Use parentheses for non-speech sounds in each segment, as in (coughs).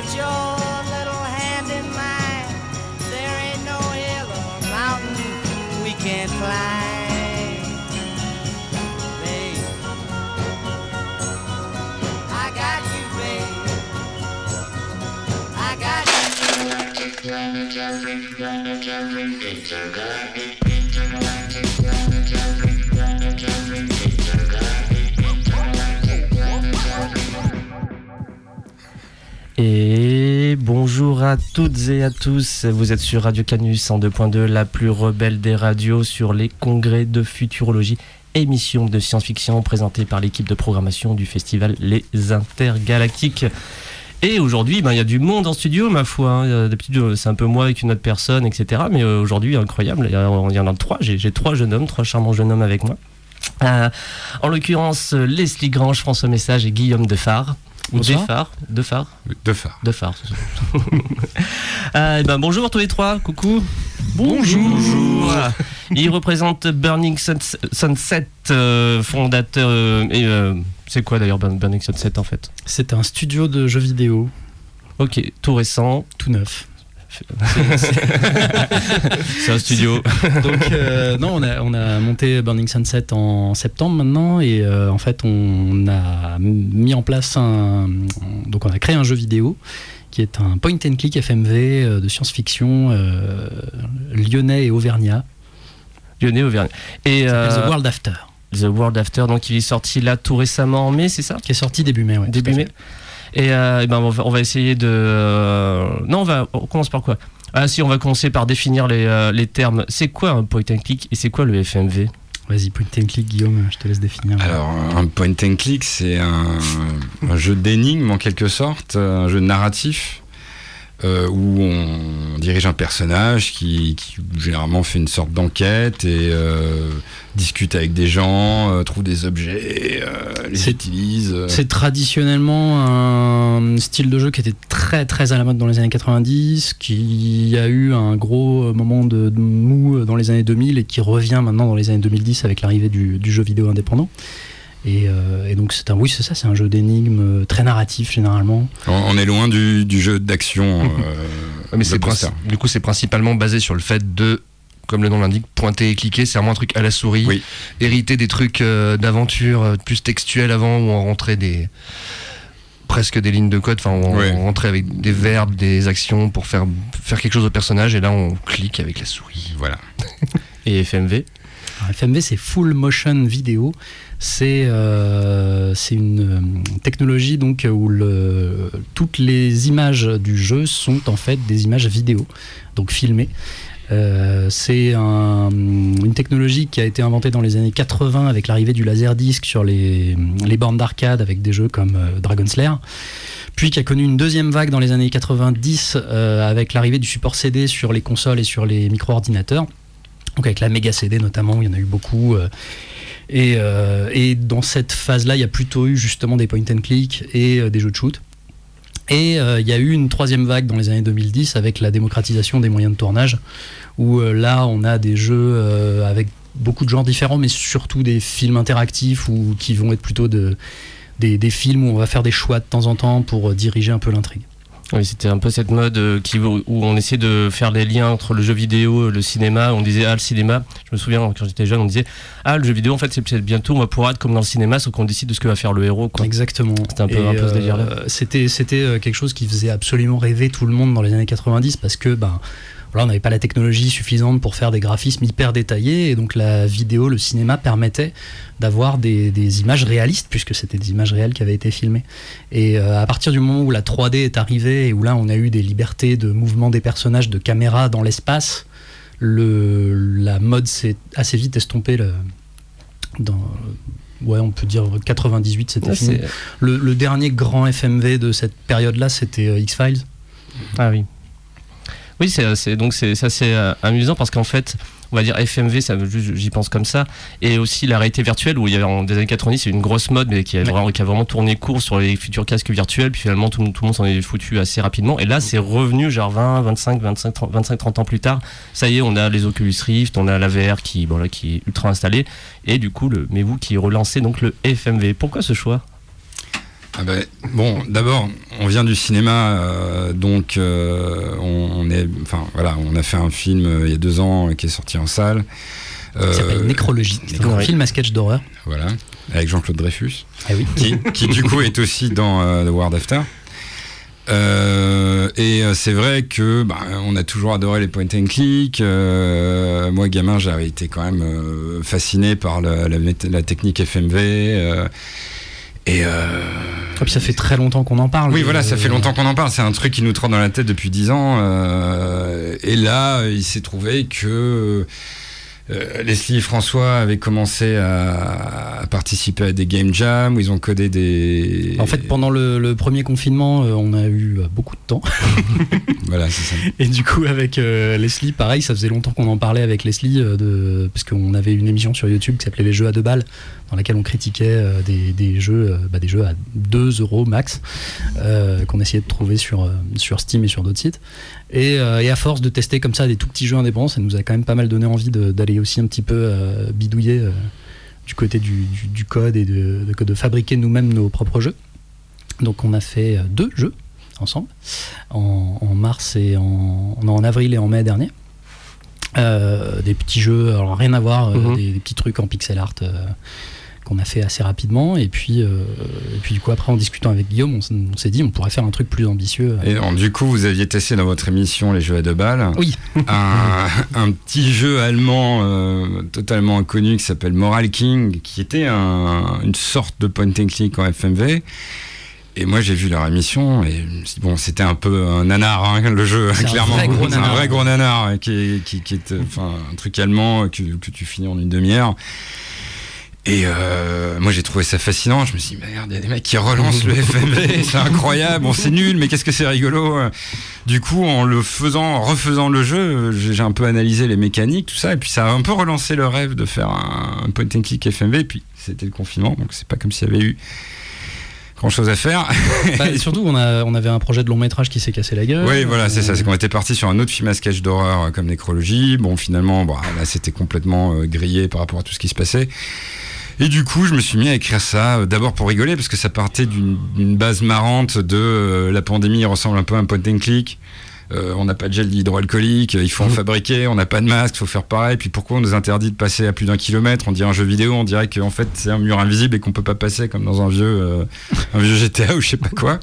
put your little hand in mine. There ain't no hill or mountain we can't climb. Babe, I got you, babe. I got you. Bonjour à toutes et à tous, vous êtes sur Radio Canus en 2.2, la plus rebelle des radios sur les congrès de futurologie, émission de science-fiction présentée par l'équipe de programmation du festival Les Intergalactiques. Et aujourd'hui, ben, il y a du monde en studio, ma foi. hein. Euh, c'est un peu moi avec une autre personne, etc. Mais euh, aujourd'hui, incroyable, il y, en a trois. J'ai trois jeunes hommes, trois charmants jeunes hommes avec moi. Euh, en l'occurrence, Leslie Grange, François Message et Guillaume Defard. Ou Bonsoir. Defard, Defard, De phare. de phare. ce soir. Euh, eh ben, bonjour tous les trois, coucou. Bonjour. Il représente Burning Suns- Sunset, euh, fondateur. euh, et euh, c'est quoi d'ailleurs Burn- Burning Sunset en fait? C'est un studio de jeux vidéo Ok, tout récent. tout neuf. C'est un studio. (laughs) Donc euh, non, on a, on a monté Burning Sunset en septembre maintenant et euh, en fait on a mis en place un, donc on a créé un jeu vidéo qui est un point and click FMV euh, de science-fiction euh, lyonnais et auvergnat, Lyonnais Auvergne. Et The World After, The World After, donc il est sorti là tout récemment en mai, c'est ça? Qui est sorti début mai. ouais, Début mai. Et euh, ben, on, va, on va essayer de. euh, non, on va. On commence par quoi? Ah, si, on va commencer par définir les, euh, les termes. C'est quoi un point and click et c'est quoi le FMV Vas-y, point and click, Guillaume, je te laisse définir. Alors, un point and click, c'est un, un jeu d'énigmes en quelque sorte, un jeu narratif euh, où on dirige un personnage qui, qui généralement fait une sorte d'enquête et euh, discute avec des gens, euh, trouve des objets, euh, les utilise. euh. C'est traditionnellement un style de jeu qui était très très à la mode dans les années 90, qui a eu un gros moment de, de mou dans les années 2000 et qui revient maintenant dans les années 2010 avec l'arrivée du, du jeu vidéo indépendant. Et, euh, et donc c'est un oui c'est ça c'est un jeu d'énigmes euh, très narratif généralement. On, est loin du, du jeu d'action. euh, (laughs) mais c'est du coup, c'est principalement basé sur le fait de, comme le nom l'indique, pointer et cliquer. C'est vraiment un truc à la souris. Oui. Hériter des trucs euh, d'aventure plus textuels avant où on rentrait des presque des lignes de code. Enfin, on, rentrait avec des verbes, des actions pour faire faire quelque chose au personnage. Et là, on clique avec la souris. Voilà. (laughs) et FMV Alors, FMV, c'est Full Motion Video. C'est euh, c'est une euh, technologie donc où toutes les images du jeu sont en fait des images vidéo, donc filmées. Euh, c'est un- une technologie qui a été inventée dans les années 80 avec l'arrivée du laserdisc sur les, les bornes d'arcade avec des jeux comme Dragon Slayer. Puis qui a connu une deuxième vague dans les années 90 euh, avec l'arrivée du support CD sur les consoles et sur les micro-ordinateurs. Donc avec la méga CD notamment, il y en a eu beaucoup. Euh, et, dans cette phase-là, il y a plutôt eu justement des point and click et euh, des jeux de shoot. Et euh, il y a eu une troisième vague dans les années 2010 avec la démocratisation des moyens de tournage, où là on a des jeux avec beaucoup de genres différents, mais surtout des films interactifs ou qui vont être plutôt de, des, films où on va faire des choix de temps en temps pour diriger un peu l'intrigue. Oui, c'était un peu cette mode euh, qui, où on essayait de faire les liens entre le jeu vidéo et le cinéma. On disait, ah, le cinéma, je me souviens quand j'étais jeune, on disait, ah, le jeu vidéo, en fait, c'est peut-être bientôt, on va pouvoir être comme dans le cinéma, sauf qu'on décide de ce que va faire le héros. Quoi. Exactement. C'était un peu- un peu ce euh, délire-là. C'était, c'était euh, quelque chose qui faisait absolument rêver tout le monde dans les années 90 parce que ben, voilà, on n'avait pas la technologie suffisante pour faire des graphismes hyper détaillés et donc la vidéo, le cinéma permettait d'avoir des, des images réalistes puisque c'était des images réelles qui avaient été filmées. Et euh, à partir du moment où la 3D est arrivée et où là on a eu des libertés de mouvement des personnages, de caméra dans l'espace, le, la mode s'est assez vite estompée. le- dans, ouais, on peut dire 98, c'était Ouais, fini. le dernier grand FMV de cette période-là, c'était euh, X-Files. Ah oui. Oui, c'est c'est- donc c'est c'est assez euh, amusant parce qu'en fait, on va dire FMV, ça, juste, j'y pense comme ça, et aussi la réalité virtuelle où il y avait en des années 90, c'est une grosse mode, mais qui a, vraiment, qui a vraiment tourné court sur les futurs casques virtuels, puis finalement tout, le monde- tout le monde s'en est foutu assez rapidement, et là c'est revenu genre 20, 25, 25, 30, 25, 30 ans plus tard. Ça y est, on a les Oculus Rift, on a la VR qui, bon, là, qui est ultra installée, et du coup, le, mais vous qui relancez donc le FMV. Pourquoi ce choix? Ah ben, bon, d'abord, on vient du cinéma, euh, donc euh, on, on est, enfin voilà, on a fait un film euh, il y a deux ans qui est sorti en salle. qui s'appelle Nécrologie. C'est un film à sketch d'horreur. Voilà, avec Jean-Claude Dreyfus, Ah oui. qui, qui, du coup est aussi dans The World After. Euh, et c'est vrai que bah, on a toujours adoré les point and click. Euh, moi, gamin, j'avais été quand même fasciné par la, la mét- la technique FMV. euh, et euh, Et puis ça fait très longtemps qu'on en parle. oui, voilà, ça Euh, fait longtemps qu'on en parle. C'est un truc qui nous trotte dans la tête depuis 10 ans. euh, et là, il s'est trouvé que euh, Leslie et François avaient commencé à, à participer à des game jams où ils ont codé des. En fait, pendant le, le premier confinement, euh, on a eu euh, beaucoup de temps. (laughs) Voilà, c'est ça. Et du coup, avec euh, Leslie, pareil, ça faisait longtemps qu'on en parlait avec Leslie, de, parce qu'on avait une émission sur YouTube qui s'appelait Les Jeux à deux balles, dans laquelle on critiquait des, des jeux, bah, des jeux à 2 euros max, qu'on essayait de trouver sur, sur Steam et sur d'autres sites. Et, euh, et à force de tester comme ça des tout petits jeux indépendants, ça nous a quand même pas mal donné envie d'aller aussi un petit peu euh, bidouiller euh, du côté du, du- du code et de, de, de fabriquer nous-mêmes nos propres jeux. Donc on a fait deux jeux ensemble en, en mars et en, avril et en mai dernier. Des petits jeux, alors rien à voir, Mhm. des, des petits trucs en pixel art qu'on a fait assez rapidement. Et puis, euh, et puis du coup, après, en discutant avec Guillaume, on, s'est dit on pourrait faire un truc plus ambitieux. Et donc, du coup, vous aviez testé dans votre émission les jeux à deux balles. Oui. (laughs) un, un petit jeu allemand euh, totalement inconnu qui s'appelle Moral King, qui était un- une sorte de point and click en FMV. Et moi, j'ai vu leur émission et bon, c'était un peu un nanar, hein, le jeu, C'est un clairement. vrai gros C'est un vrai gros nanar hein, qui est, qui, qui est, euh, un truc allemand que, que tu finis en une demi-heure. Et euh, moi j'ai trouvé ça fascinant. Je me suis dit, merde, il y a des mecs qui relancent le FMV, (laughs) c'est incroyable. Bon, c'est nul, mais qu'est-ce que c'est rigolo. Du coup, en le faisant, en refaisant le jeu, j'ai un peu analysé les mécaniques, tout ça, et puis ça a un peu relancé le rêve de faire un, un point and click FMV. Et puis c'était le confinement, donc c'est pas comme s'il y avait eu grand chose à faire. Bah, (laughs) surtout, on, a, on avait un projet de long métrage qui s'est cassé la gueule. Oui, voilà, c'est ça. Euh, C'est qu'on était parti sur un autre film à sketch d'horreur euh, comme Nécrologie. Bon, finalement, bon, là, c'était complètement grillé par rapport à tout ce qui se passait. Et du coup, je me suis mis à écrire ça, euh, d'abord pour rigoler, parce que ça partait d'une base marrante de euh, la pandémie ressemble un peu à un point and click. Euh, on n'a pas de gel hydroalcoolique, il faut en fabriquer, on n'a pas de masque, il faut faire pareil. Puis pourquoi on nous interdit de passer à plus d'un kilomètre On dirait un jeu vidéo, on dirait qu'en fait c'est un mur invisible et qu'on peut pas passer comme dans un vieux, euh, un vieux GTA (laughs) ou je sais pas quoi.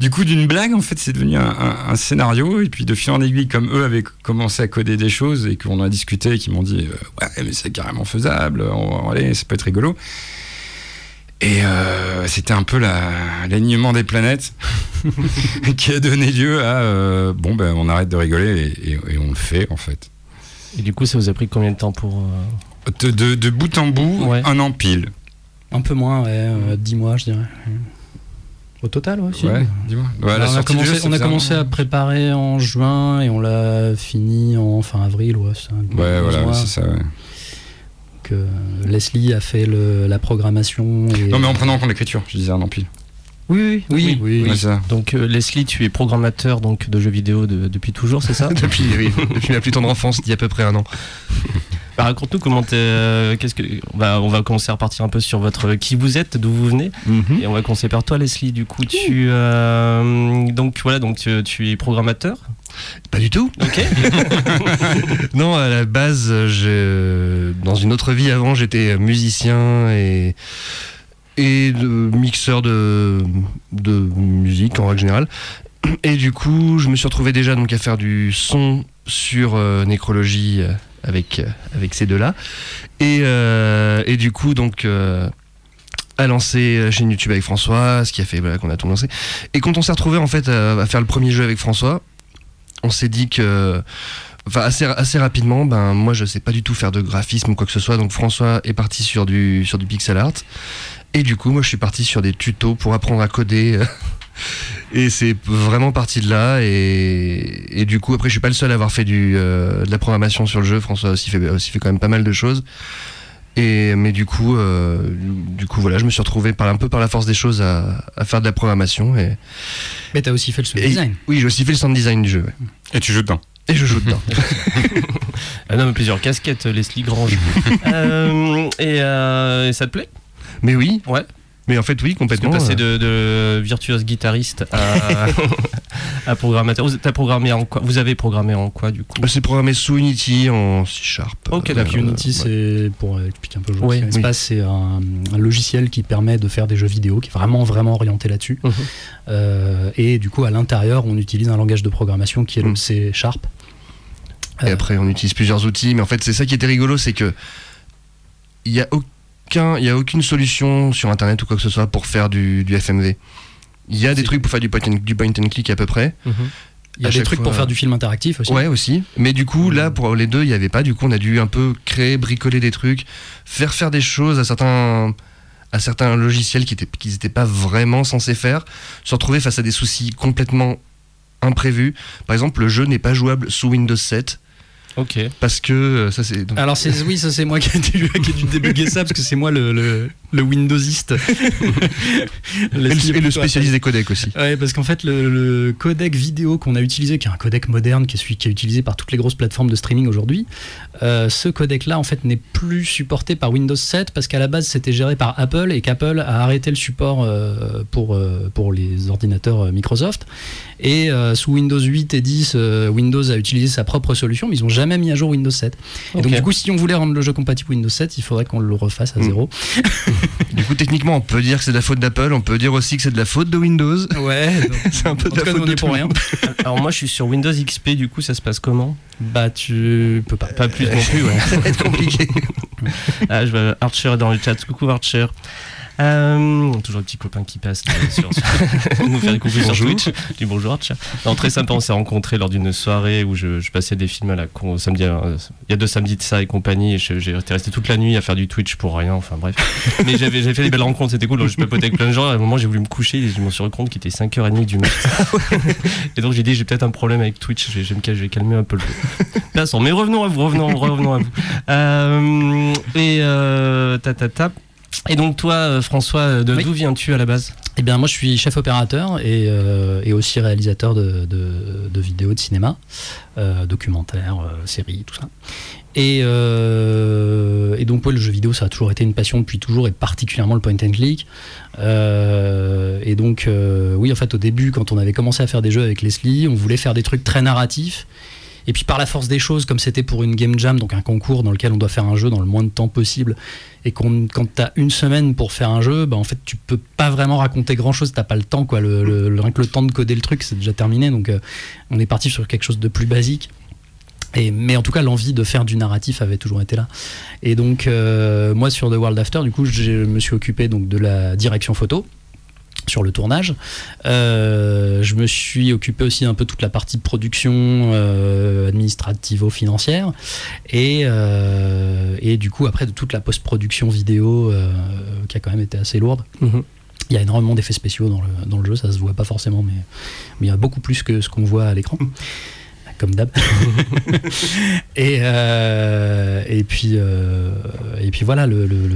Du coup, d'une blague, en fait, c'est devenu un, un- un scénario. Et puis de fil en aiguille, comme eux avaient commencé à coder des choses et qu'on a discuté, et qui m'ont dit euh, ouais, mais c'est carrément faisable. On va aller, ça peut être rigolo. Et euh, c'était un peu la- l'alignement des planètes (laughs) qui a donné lieu à euh, bon ben on arrête de rigoler et, et- et on le fait en fait. Et du coup, ça vous a pris combien de temps pour. euh, De, de- de bout en bout, Ouais. un an pile. Un peu moins, ouais, euh, 10 mois, je dirais. Au total, ouais, si. Ouais, dis-moi. Ouais, Bah, on a commencé, jeu, on a commencé à préparer en juin et on l'a fini en fin avril. Ouais, un- Ouais, 11 voilà, c'est ça. ouais. Donc, Leslie a fait le- la programmation. Et... Non, mais en prenant en compte l'écriture, je disais un an pile. Oui, oui, oui. oui, ça. Donc, euh, Leslie, tu es programmateur donc, de jeux vidéo de- depuis toujours, c'est ça (laughs) depuis, oui, depuis ma plus tendre enfance, d'il y a à peu près un an. Bah, Raconte-nous comment euh, qu'est-ce que. On va, on va commencer à repartir un peu sur votre. Qui vous êtes, d'où vous venez. Et on va commencer par toi, Leslie. Du coup, tu. euh, donc, voilà, donc tu, tu es programmateur. Pas du tout. Ok. (laughs) Non, à la base, je, dans une autre vie avant, j'étais musicien et, et de- mixeur de, de musique en règle générale. Et du coup, je me suis retrouvé déjà donc à faire du son sur euh, Nécrologie euh, avec, euh, avec ces deux-là. Et, euh, et du coup, donc. euh, à lancer la chaîne YouTube avec François, ce qui a fait qu'on a tout lancé. Et quand on s'est retrouvé en fait à, à faire le premier jeu avec François, on s'est dit que enfin assez, assez rapidement ben moi je sais pas du tout faire de graphisme ou quoi que ce soit donc François est parti sur du sur du pixel art et du coup moi je suis parti sur des tutos pour apprendre à coder et c'est vraiment parti de là et, et du coup après je suis pas le seul à avoir fait du euh, de la programmation sur le jeu François aussi fait aussi fait quand même pas mal de choses et mais du coup euh, du coup voilà je me suis retrouvé par un peu par la force des choses à, à faire de la programmation et, Mais t'as aussi fait le sound et- design. oui j'ai aussi fait le sound design du jeu ouais. Et tu joues dedans. et je joue dedans (laughs) Ah non, mais plusieurs casquettes, Leslie Grange. (laughs) Euh, et, euh, et ça te plaît? Mais oui Ouais. Mais en fait, oui, Parce que complètement. passer euh, de, de virtuose guitariste à, (laughs) à programmateur. Vous, t'as programmé en quoi Vous avez programmé en quoi du coup? Bah, c'est programmé sous Unity en C Sharp. Ok, Euh, d'accord. Donc Unity, ouais. c'est pour euh, expliquer un peu le jeu, Ouais, oui. C'est un, un logiciel qui permet de faire des jeux vidéo, qui est vraiment vraiment orienté là-dessus. Mhm. Euh, et du coup, à l'intérieur, on utilise un langage de programmation qui est le Mhm. C Sharp. Et Euh, après, on utilise plusieurs outils. Mais en fait, c'est ça qui était rigolo, c'est que il y a aucun, il y a aucune solution sur Internet ou quoi que ce soit pour faire du, du FMV. Il y a des trucs pour faire du point, and, du point and click à peu près. Mhm. Il y a des trucs pour faire du film interactif aussi. Ouais, aussi. Mais du coup, là, Mhm. pour les deux, il n'y avait pas. Du coup, on a dû un peu créer, bricoler des trucs, faire faire des choses à certains, à certains logiciels qui n'étaient pas vraiment censés faire, se retrouver face à des soucis complètement imprévus. Par exemple, le jeu n'est pas jouable sous Windows 7 Ok. parce que euh, ça c'est. donc- Alors c'est oui, ça c'est moi qui ai dû, qui ai dû débugger ça parce que c'est moi le, le, le Windowsiste. (laughs) (laughs) et, le, et le spécialiste des codecs aussi. Ouais, parce qu'en fait, le, le codec vidéo qu'on a utilisé, qui est un codec moderne, qui est celui qui est utilisé par toutes les grosses plateformes de streaming aujourd'hui, euh, ce codec-là, en fait, n'est plus supporté par Windows 7 parce qu'à la base, c'était géré par Apple et qu'Apple a arrêté le support euh, pour, euh, pour les ordinateurs Microsoft. Et sous Windows 8 et 10, euh, Windows a utilisé sa propre solution, mais ils n'ont jamais mis à jour Windows 7. Et donc, du coup, si on voulait rendre le jeu compatible Windows 7, il faudrait qu'on le refasse à Mm. zéro. (laughs) Du coup, techniquement, on peut dire que c'est de la faute d'Apple, on peut dire aussi que c'est de la faute de Windows. Ouais, (laughs) C'est un peu de la cas, faute on de est pour tout le rien. (laughs) Alors moi je suis sur Windows XP, du coup ça se passe comment? Bah, tu peux pas. Pas plus non plus, ouais. (laughs) Ça va être compliqué. Ah, je vois Archer dans le chat. Coucou Archer. Euh, toujours le petit copain qui passe sur, sur- (laughs) nous faire des coucou sur. Twitch. Du bonjour Archer. Non, très sympa, on s'est rencontrés lors d'une soirée où je, je passais des films à la con, samedi, euh, il y a deux samedis de ça et compagnie. Et j'ai été resté toute la nuit à faire du Twitch pour rien. Enfin bref. Mais j'avais fait des belles rencontres, c'était cool. Donc, je papotais avec plein de gens. À un moment, j'ai voulu me coucher et je me suis rendu compte qu'il était 5h30 du matin. (laughs) et donc j'ai dit, j'ai peut-être un problème avec Twitch. Je vais, calmer un peu le. Passons. Mais revenons à vous, revenons, revenons à vous. Euh, et euh, ta, ta, ta. Et donc toi, euh, François, de Oui. d'où viens-tu à la base? Eh bien, moi, je suis chef opérateur et, euh, et aussi réalisateur de, de- de vidéos de cinéma, euh, documentaires, euh, séries, tout ça. Et, euh, et donc, ouais, le jeu vidéo, ça a toujours été une passion depuis toujours, et particulièrement le point and click. Euh, et donc, euh, oui, en fait, au début, quand on avait commencé à faire des jeux avec Leslie, on voulait faire des trucs très narratifs. Et puis par la force des choses, comme c'était pour une game jam, donc un concours dans lequel on doit faire un jeu dans le moins de temps possible, et qu'on, quand tu une semaine pour faire un jeu, bah en fait tu peux pas vraiment raconter grand chose, t'as pas le temps, quoi. Le- rien que le temps de coder le truc, c'est déjà terminé, donc euh, on est parti sur quelque chose de plus basique. Et, mais en tout cas, l'envie de faire du narratif avait toujours été là. Et donc, euh, moi, sur The World After, du coup, je me suis occupé donc, de la direction photo sur le tournage. Euh, je me suis occupé aussi un peu toute la partie production euh, administrativo-financière et, euh, et du coup après de toute la post-production vidéo euh, qui a quand même été assez lourde. Il y a énormément d'effets spéciaux dans le, dans le jeu, ça se voit pas forcément, mais, mais il y a beaucoup plus que ce qu'on voit à l'écran. Comme d'hab. (laughs) et, euh, et, puis, euh, et puis voilà, le, le-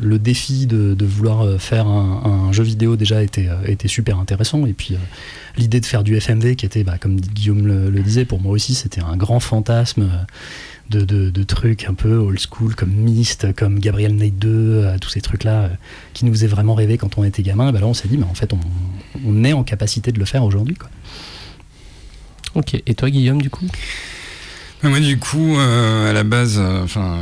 le- défi de, de vouloir faire un, un jeu vidéo déjà était, était super intéressant. Et puis euh, l'idée de faire du FMV, qui était, bah, comme Guillaume le, le disait, pour moi aussi, c'était un grand fantasme. De, de- de trucs un peu old school comme Myst, comme Gabriel Knight 2, euh, tous ces trucs-là qui nous faisaient vraiment rêver quand on était gamin. Bah là, on s'est dit, mais en fait, on, on est en capacité de le faire aujourd'hui. quoi. Ok. Et toi, Guillaume, du coup Moi, du coup, euh, à la base, euh, enfin,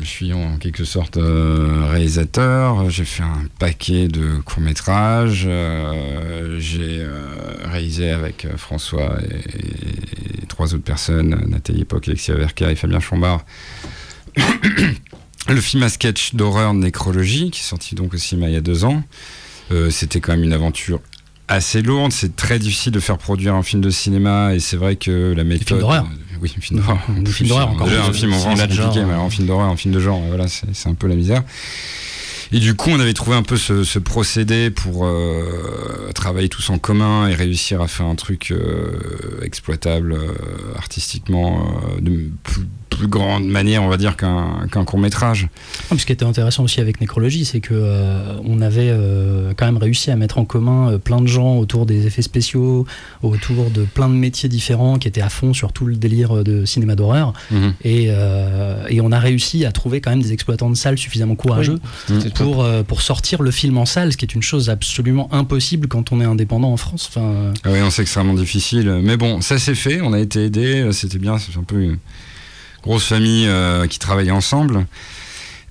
je suis en quelque sorte euh, réalisateur. J'ai fait un paquet de courts métrages. j'ai réalisé avec François et, trois autres personnes, Nathalie Epoch, Alexia Verka et Fabien Chambard. (coughs) Le film à sketch d'horreur Nécrologie, qui est sorti donc au cinéma il y a deux ans. C'était quand même une aventure assez lourde. C'est très difficile de faire produire un film de cinéma et c'est vrai que la méthode. films d'horreur. Euh, oui, un film d'horreur. Films plus, d'horreur euh, encore Déjà, un film genre, compliqué, mais alors un film d'horreur, un film de genre, voilà, c'est c'est un peu la misère. Et du coup, on avait trouvé un peu ce, ce procédé pour euh, travailler tous en commun et réussir à faire un truc euh, exploitable euh, artistiquement euh, de- plus, plus grande manière, on va dire, qu'un court métrage. Ce qui était intéressant aussi avec Nécrologie, c'est que euh, on avait euh, quand même réussi à mettre en commun euh, plein de gens autour des effets spéciaux, autour de plein de métiers différents qui étaient à fond sur tout le délire de cinéma d'horreur. Mhm. Et, et on a réussi à trouver quand même des exploitants de salles suffisamment courageux pour, pour sortir le film en salle, ce qui est une chose absolument impossible quand on est indépendant en France. Enfin, Ah oui, on sait extrêmement difficile. Mais bon, ça s'est fait, on a été aidés, c'était bien, c'est un peu grosse famille euh, qui travaillait ensemble.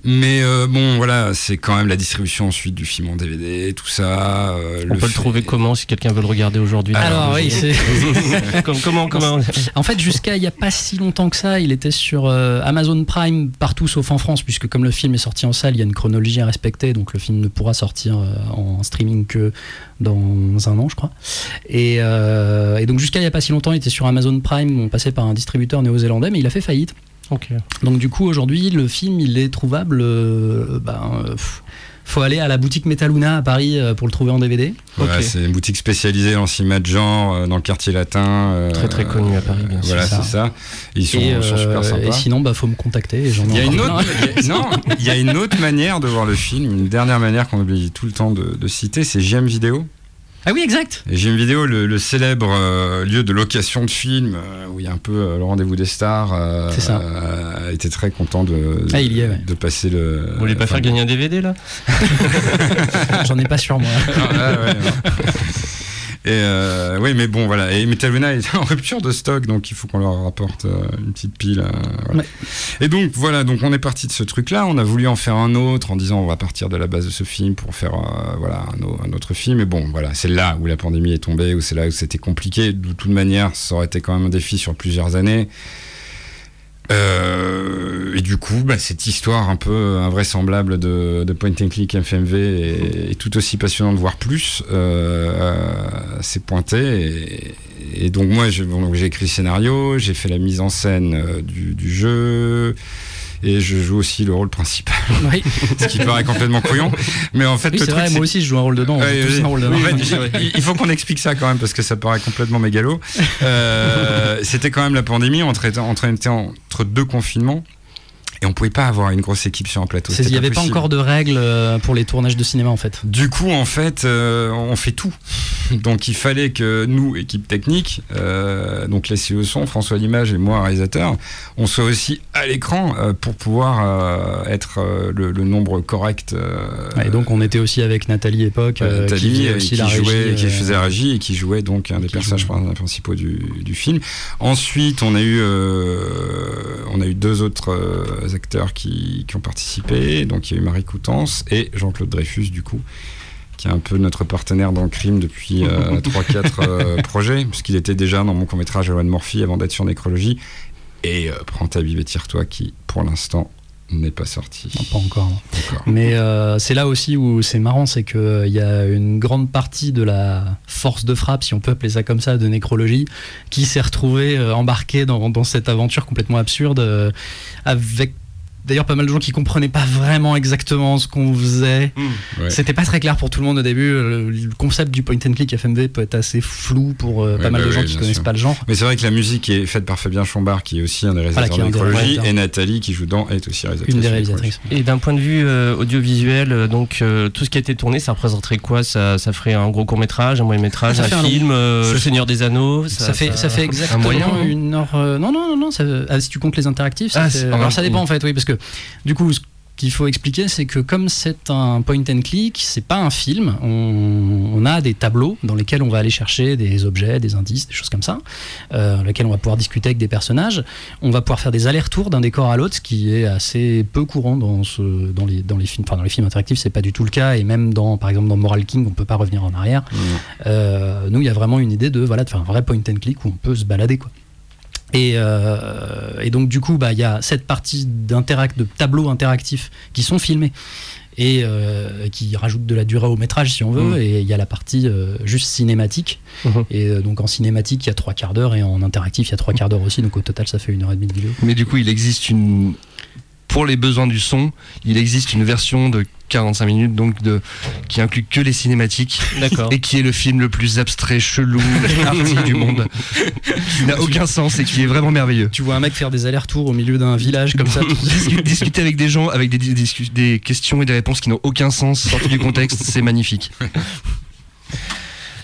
Mais euh, bon, voilà, c'est quand même la distribution ensuite du film en DVD, tout ça. euh, On peut le trouver comment si quelqu'un veut le regarder aujourd'hui alors oui, c'est. (laughs) Comme- comment, comment En fait, jusqu'à il n'y a pas si longtemps que ça, il était sur euh, Amazon Prime partout sauf en France, puisque comme le film est sorti en salle, il y a une chronologie à respecter, donc le film ne pourra sortir euh, en streaming que dans un an, je crois. Et, euh, et donc jusqu'à il n'y a pas si longtemps, il était sur Amazon Prime, on passait par un distributeur néo-zélandais, mais il a fait faillite. Donc du coup, aujourd'hui, le film, il est trouvable. euh, ben, euh, pff, faut aller à la boutique Metaluna à Paris euh, pour le trouver en DVD. Voilà, c'est une boutique spécialisée en cinéma de genre euh, dans le quartier latin. Très, très connu à Paris, bien sûr. Voilà, C'est ça. ça. Ils sont, et, sont super sympas. et sinon, bah, faut me contacter. et j'en ai Il y a une autre, y a- (laughs) non, il y a une autre manière de voir le film, une dernière manière qu'on oublie tout le temps de, de citer, c'est JM Vidéo. Ah oui, exact. Et JM Vidéo, le, le célèbre euh, lieu de location de films, euh, où il y a un peu euh, le rendez-vous des stars, euh, C'est ça. euh, était très content de, Ah, il y est, ouais. de passer le. Vous voulez pas faire gagner un DVD là? (laughs) (laughs) J'en ai pas sur moi. Ah, ouais. (laughs) Et euh, oui, mais bon, voilà. Et Metaluna est (laughs) en rupture de stock, donc il faut qu'on leur rapporte euh, une petite pile. euh, voilà. Ouais. Et donc, voilà, donc on est parti de ce truc-là. On a voulu en faire un autre en disant on va partir de la base de ce film pour faire euh, voilà, un autre film. Et bon, voilà, c'est là où la pandémie est tombée, où c'est là où c'était compliqué. De toute manière, ça aurait été quand même un défi sur plusieurs années. Euh, et du coup, bah, cette histoire un peu invraisemblable de, de Point and Click FMV est, tout aussi passionnante, voire plus. Euh, euh, c'est pointé. Et, donc, moi, je- bon, j'ai écrit le scénario, j'ai fait la mise en scène euh, du, du jeu. Et je joue aussi le rôle principal, (laughs) oui, (laughs) ce qui paraît complètement couillon. Mais en fait, Oui, le c'est truc, vrai, moi aussi je joue un rôle dedans. Ouais, oui. un rôle dedans. En fait, (laughs) il faut qu'on explique ça quand même parce que ça paraît complètement mégalo. Euh, C'était quand même la pandémie, on était entre deux confinements et on pouvait pas avoir une grosse équipe sur un plateau. Il n'y avait pas encore de règles euh, pour les tournages de cinéma en fait. Du coup, en fait, euh, on fait tout. (laughs) Donc, il fallait que nous, équipe technique, euh, donc les CE son, François Limage et moi, réalisateur, on soit aussi à l'écran euh, pour pouvoir être le, le nombre correct. et donc on était aussi avec Nathalie Époque, Nathalie, qui faisait aussi qui, la jouait, régie, qui faisait la régie et qui jouait donc un des personnages principaux du, du film. Ensuite, on a eu, on a eu deux autres euh, acteurs qui, qui ont participé. Donc, il y a eu Marie Coutances et Jean-Claude Dreyfus, du coup, qui est un peu notre partenaire dans le crime depuis (laughs) 3-4 projets, puisqu'il était déjà dans mon court-métrage Joanne Morphy avant d'être sur Nécrologie. Et euh, Prends ta Bible et tire-toi, qui, pour l'instant, n'est pas sorti. non, pas encore. non. Encore. Mais euh, c'est là aussi où c'est marrant, c'est qu'il y a une grande partie de la force de frappe, si on peut appeler ça comme ça, de nécrologie, qui s'est retrouvée euh, embarquée dans, dans cette aventure complètement absurde, euh, avec d'ailleurs pas mal de gens qui comprenaient pas vraiment exactement ce qu'on faisait. Ouais. C'était pas très clair pour tout le monde au début. Le, le concept du point and click FMV peut être assez flou pour euh, Ouais, pas mal bah de gens oui, qui connaissent sûr. pas le genre. Mais c'est vrai que la musique est faite par Fabien Chambard, qui est aussi un des réalisateurs qui est un de des Nécrologie, réalisateurs. et Nathalie, qui joue dans, est aussi réalisatrice. Une des de réalisatrices. Et d'un point de vue euh, audiovisuel, euh, donc euh, tout ce qui a été tourné, ça représenterait quoi? Ça, ça ferait un gros court métrage, un moyen métrage, Ça un un film, euh, Le Seigneur des Anneaux. Ça, fait, ça fait un exactement moyen, hein. une heure. euh, non, non, non, non. ça- ah, si tu comptes les interactifs, ça Ah, fait- alors ça dépend en fait, oui, parce que du coup, ce qu'il faut expliquer, c'est que comme c'est un point and click, c'est pas un film. On, on a des tableaux dans lesquels on va aller chercher des objets, des indices, des choses comme ça, euh, dans lesquels on va pouvoir discuter avec des personnages. On va pouvoir faire des allers-retours d'un décor à l'autre, ce qui est assez peu courant dans, ce, dans, les, dans les films. Enfin, dans les films interactifs, c'est pas du tout le cas, et même dans, par exemple, dans Moral King, on peut pas revenir en arrière. Mmh. Euh, nous, il y a vraiment une idée de, voilà, de faire un vrai point and click où on peut se balader. Quoi. Et, euh, et donc, du coup, bah, il y a cette partie d'interact, de tableaux interactifs qui sont filmés et euh, qui rajoutent de la durée au métrage, si on veut. Mhm. Et il y a la partie euh, juste cinématique. Mhm. Et donc, en cinématique, il y a trois quarts d'heure et en interactif, il y a trois quarts d'heure aussi. Donc, au total, ça fait une heure et demie de vidéo. Mais du coup, il existe une. Pour les besoins du son, il existe une version de 45 minutes, donc de, qui inclut que les cinématiques. Et qui est le film le plus abstrait, chelou, (laughs) arty du monde. Qui n'a aucun sens et qui est vraiment merveilleux. Tu vois un mec faire des allers-retours au milieu d'un village comme ça. (laughs) Discuter avec des gens avec des, des- des- des questions et des réponses qui n'ont aucun sens, sorties du contexte, c'est magnifique. (laughs)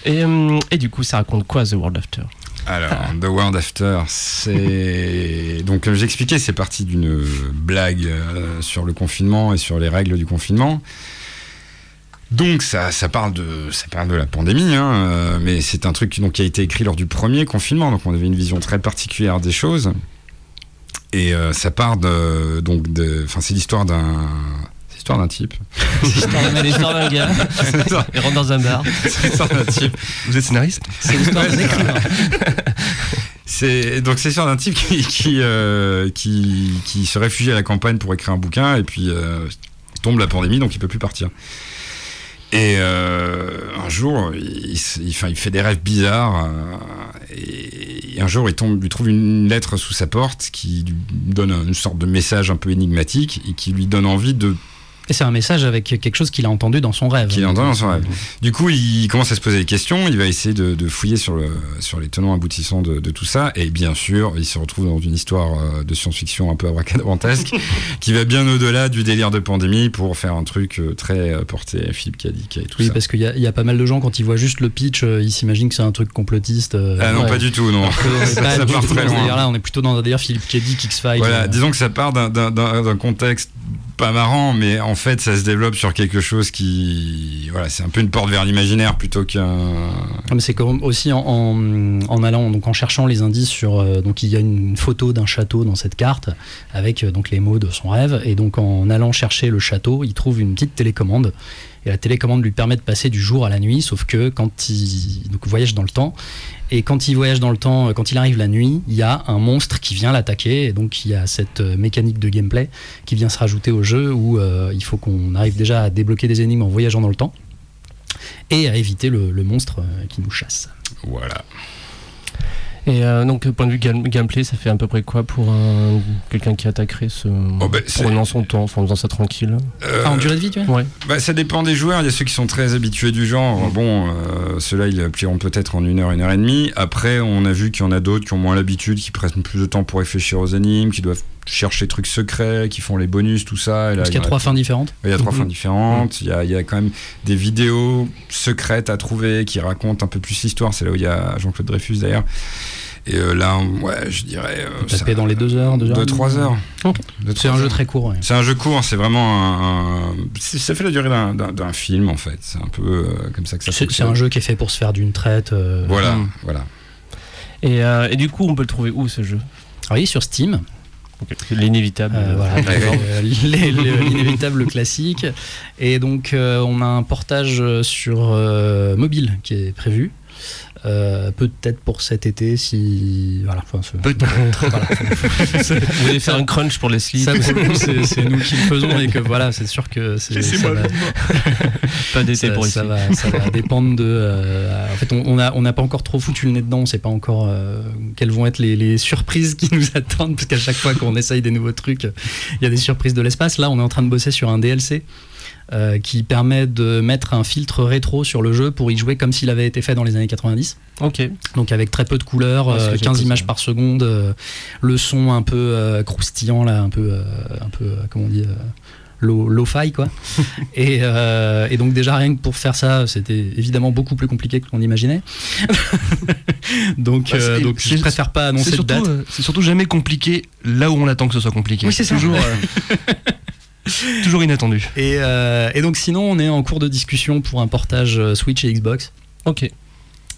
Et, euh, et du coup, ça raconte quoi The World After? Alors, The World After, c'est. Donc, comme j'expliquais, c'est parti d'une blague euh, sur le confinement et sur les règles du confinement. Donc, ça, parle, de, ça parle de la pandémie, hein, euh, mais c'est un truc donc, qui a été écrit lors du premier confinement, donc on avait une vision très particulière des choses. Et euh, ça part de. Enfin, c'est l'histoire d'un. C'est l'histoire d'un type. C'est l'histoire d'un gars. Il rentre dans un bar. c'est l'histoire d'un type Vous êtes scénariste C'est l'histoire d'un écrivain. C'est donc c'est l'histoire d'un type qui qui, euh, qui qui se réfugie à la campagne pour écrire un bouquin et puis euh, tombe la pandémie donc il peut plus partir. Et euh, un jour, il, il- enfin, il fait des rêves bizarres. euh, et, et un jour, il tombe, lui trouve une lettre sous sa porte qui lui donne une sorte de message un peu énigmatique et qui lui donne envie de Et c'est un message avec quelque chose qu'il a entendu dans son rêve. Qu'il a entendu dans son rêve. Du coup, il commence à se poser des questions, il va essayer de, de fouiller sur, le, sur les tenants aboutissants de, de tout ça, et bien sûr, il se retrouve dans une histoire euh, de science-fiction un peu abracadabrantesque, (laughs) qui va bien au-delà du délire de pandémie pour faire un truc euh, très euh, porté Philippe Cadic et tout Oui, ça. parce qu'il y, a- il y a pas mal de gens, quand ils voient juste le pitch, ils s'imaginent que c'est un truc complotiste. euh, Ah non, ouais. pas du tout, non. (laughs) Ça, pas ça du part très loin. délire-là, on est plutôt dans un délire Philippe Cadic, X-Files. Voilà, euh, disons que ça part d'un contexte pas marrant, mais en fait, ça se développe sur quelque chose qui. Voilà, c'est un peu une porte vers l'imaginaire plutôt qu'un. Ah, c'est comme aussi en, en, allant donc en cherchant les indices sur euh, donc il y a une photo d'un château dans cette carte avec euh, donc les mots de son rêve et donc en allant chercher le château il trouve une petite télécommande et la télécommande lui permet de passer du jour à la nuit sauf que quand il voyage dans le temps et quand il voyage dans le temps euh, quand il arrive la nuit il y a un monstre qui vient l'attaquer et donc il y a cette euh, mécanique de gameplay qui vient se rajouter au jeu où euh, il faut qu'on arrive déjà à débloquer des énigmes en voyageant dans le temps et à éviter le, monstre qui nous chasse. Voilà. Et euh, donc, point de vue game- gameplay, ça fait à peu près quoi pour un- quelqu'un qui attaquerait ce. Oh, bah, c'est- prenant son temps, en faisant ça tranquille? Euh, Ah, en durée de vie, tu vois? Ouais. Bah, ça dépend des joueurs. Il y a ceux qui sont très habitués du genre. Bon, euh, ceux-là, ils plieront peut-être en une heure, une heure et demie. Après, on a vu qu'il y en a d'autres qui ont moins l'habitude, qui prennent plus de temps pour réfléchir aux énigmes, qui doivent chercher des trucs secrets, qui font les bonus, tout ça. Et là, Parce qu'il y a trois fins différentes. Il y a trois fins différentes. Il y, a, il y a quand même des vidéos secrètes à trouver qui racontent un peu plus l'histoire. C'est là où il y a Jean-Claude Dreyfus d'ailleurs. Et euh, là, ouais, je dirais. euh, Taper dans les deux heures, deux heures. deux, trois heures. C'est un jeu très court. ouais. C'est un jeu court, c'est vraiment un. un- c'est- ça fait la durée d'un- d'un d'un film en fait. C'est un peu euh, comme ça que ça C'est c'est fonctionne. un jeu qui est fait pour se faire d'une traite. euh, Voilà, Mm. voilà. Et, euh, et du coup, on peut le trouver où ce jeu? Alors, il est sur Steam. L'inévitable. Euh, voilà, Ouais. (laughs) les- les- l'inévitable classique. Et donc, euh, on a un portage sur euh, mobile qui est prévu. Euh, Peut-être pour cet été, si. Voilà, enfin, ce- Peut-être. (laughs) voilà. Vous voulez faire un crunch pour les slips c'est c'est nous qui le faisons et que voilà, c'est sûr que c'est. ça va- (laughs) Pas d'été ça, pour ici. ça va, ça va dépendre de. euh, en fait, on on a- on n'a pas encore trop foutu le nez dedans. On sait pas encore euh, quelles vont être les, les surprises qui nous (laughs) attendent, parce qu'à chaque fois qu'on essaye des nouveaux trucs, il y a des surprises de l'espace. Là, on est en train de bosser sur un DLC. Euh, qui permet de mettre un filtre rétro sur le jeu pour y jouer comme s'il avait été fait dans les années 90. Ok. Donc avec très peu de couleurs, Ouais, ce que euh, 15 images par seconde, euh, le son un peu croustillant là, un peu, un peu, comment on dit, low, low-fi quoi. (laughs) et, et donc déjà rien que pour faire ça, c'était évidemment beaucoup plus compliqué que qu'on imaginait. (laughs) donc, Bah, donc je préfère pas annoncer de surtout, date. c'est surtout jamais compliqué là où on attend que ce soit compliqué. Oui, c'est ça. Toujours, (laughs) (laughs) toujours inattendu. Et, euh, et donc sinon, on est en cours de discussion pour un portage euh, Switch et Xbox. Ok.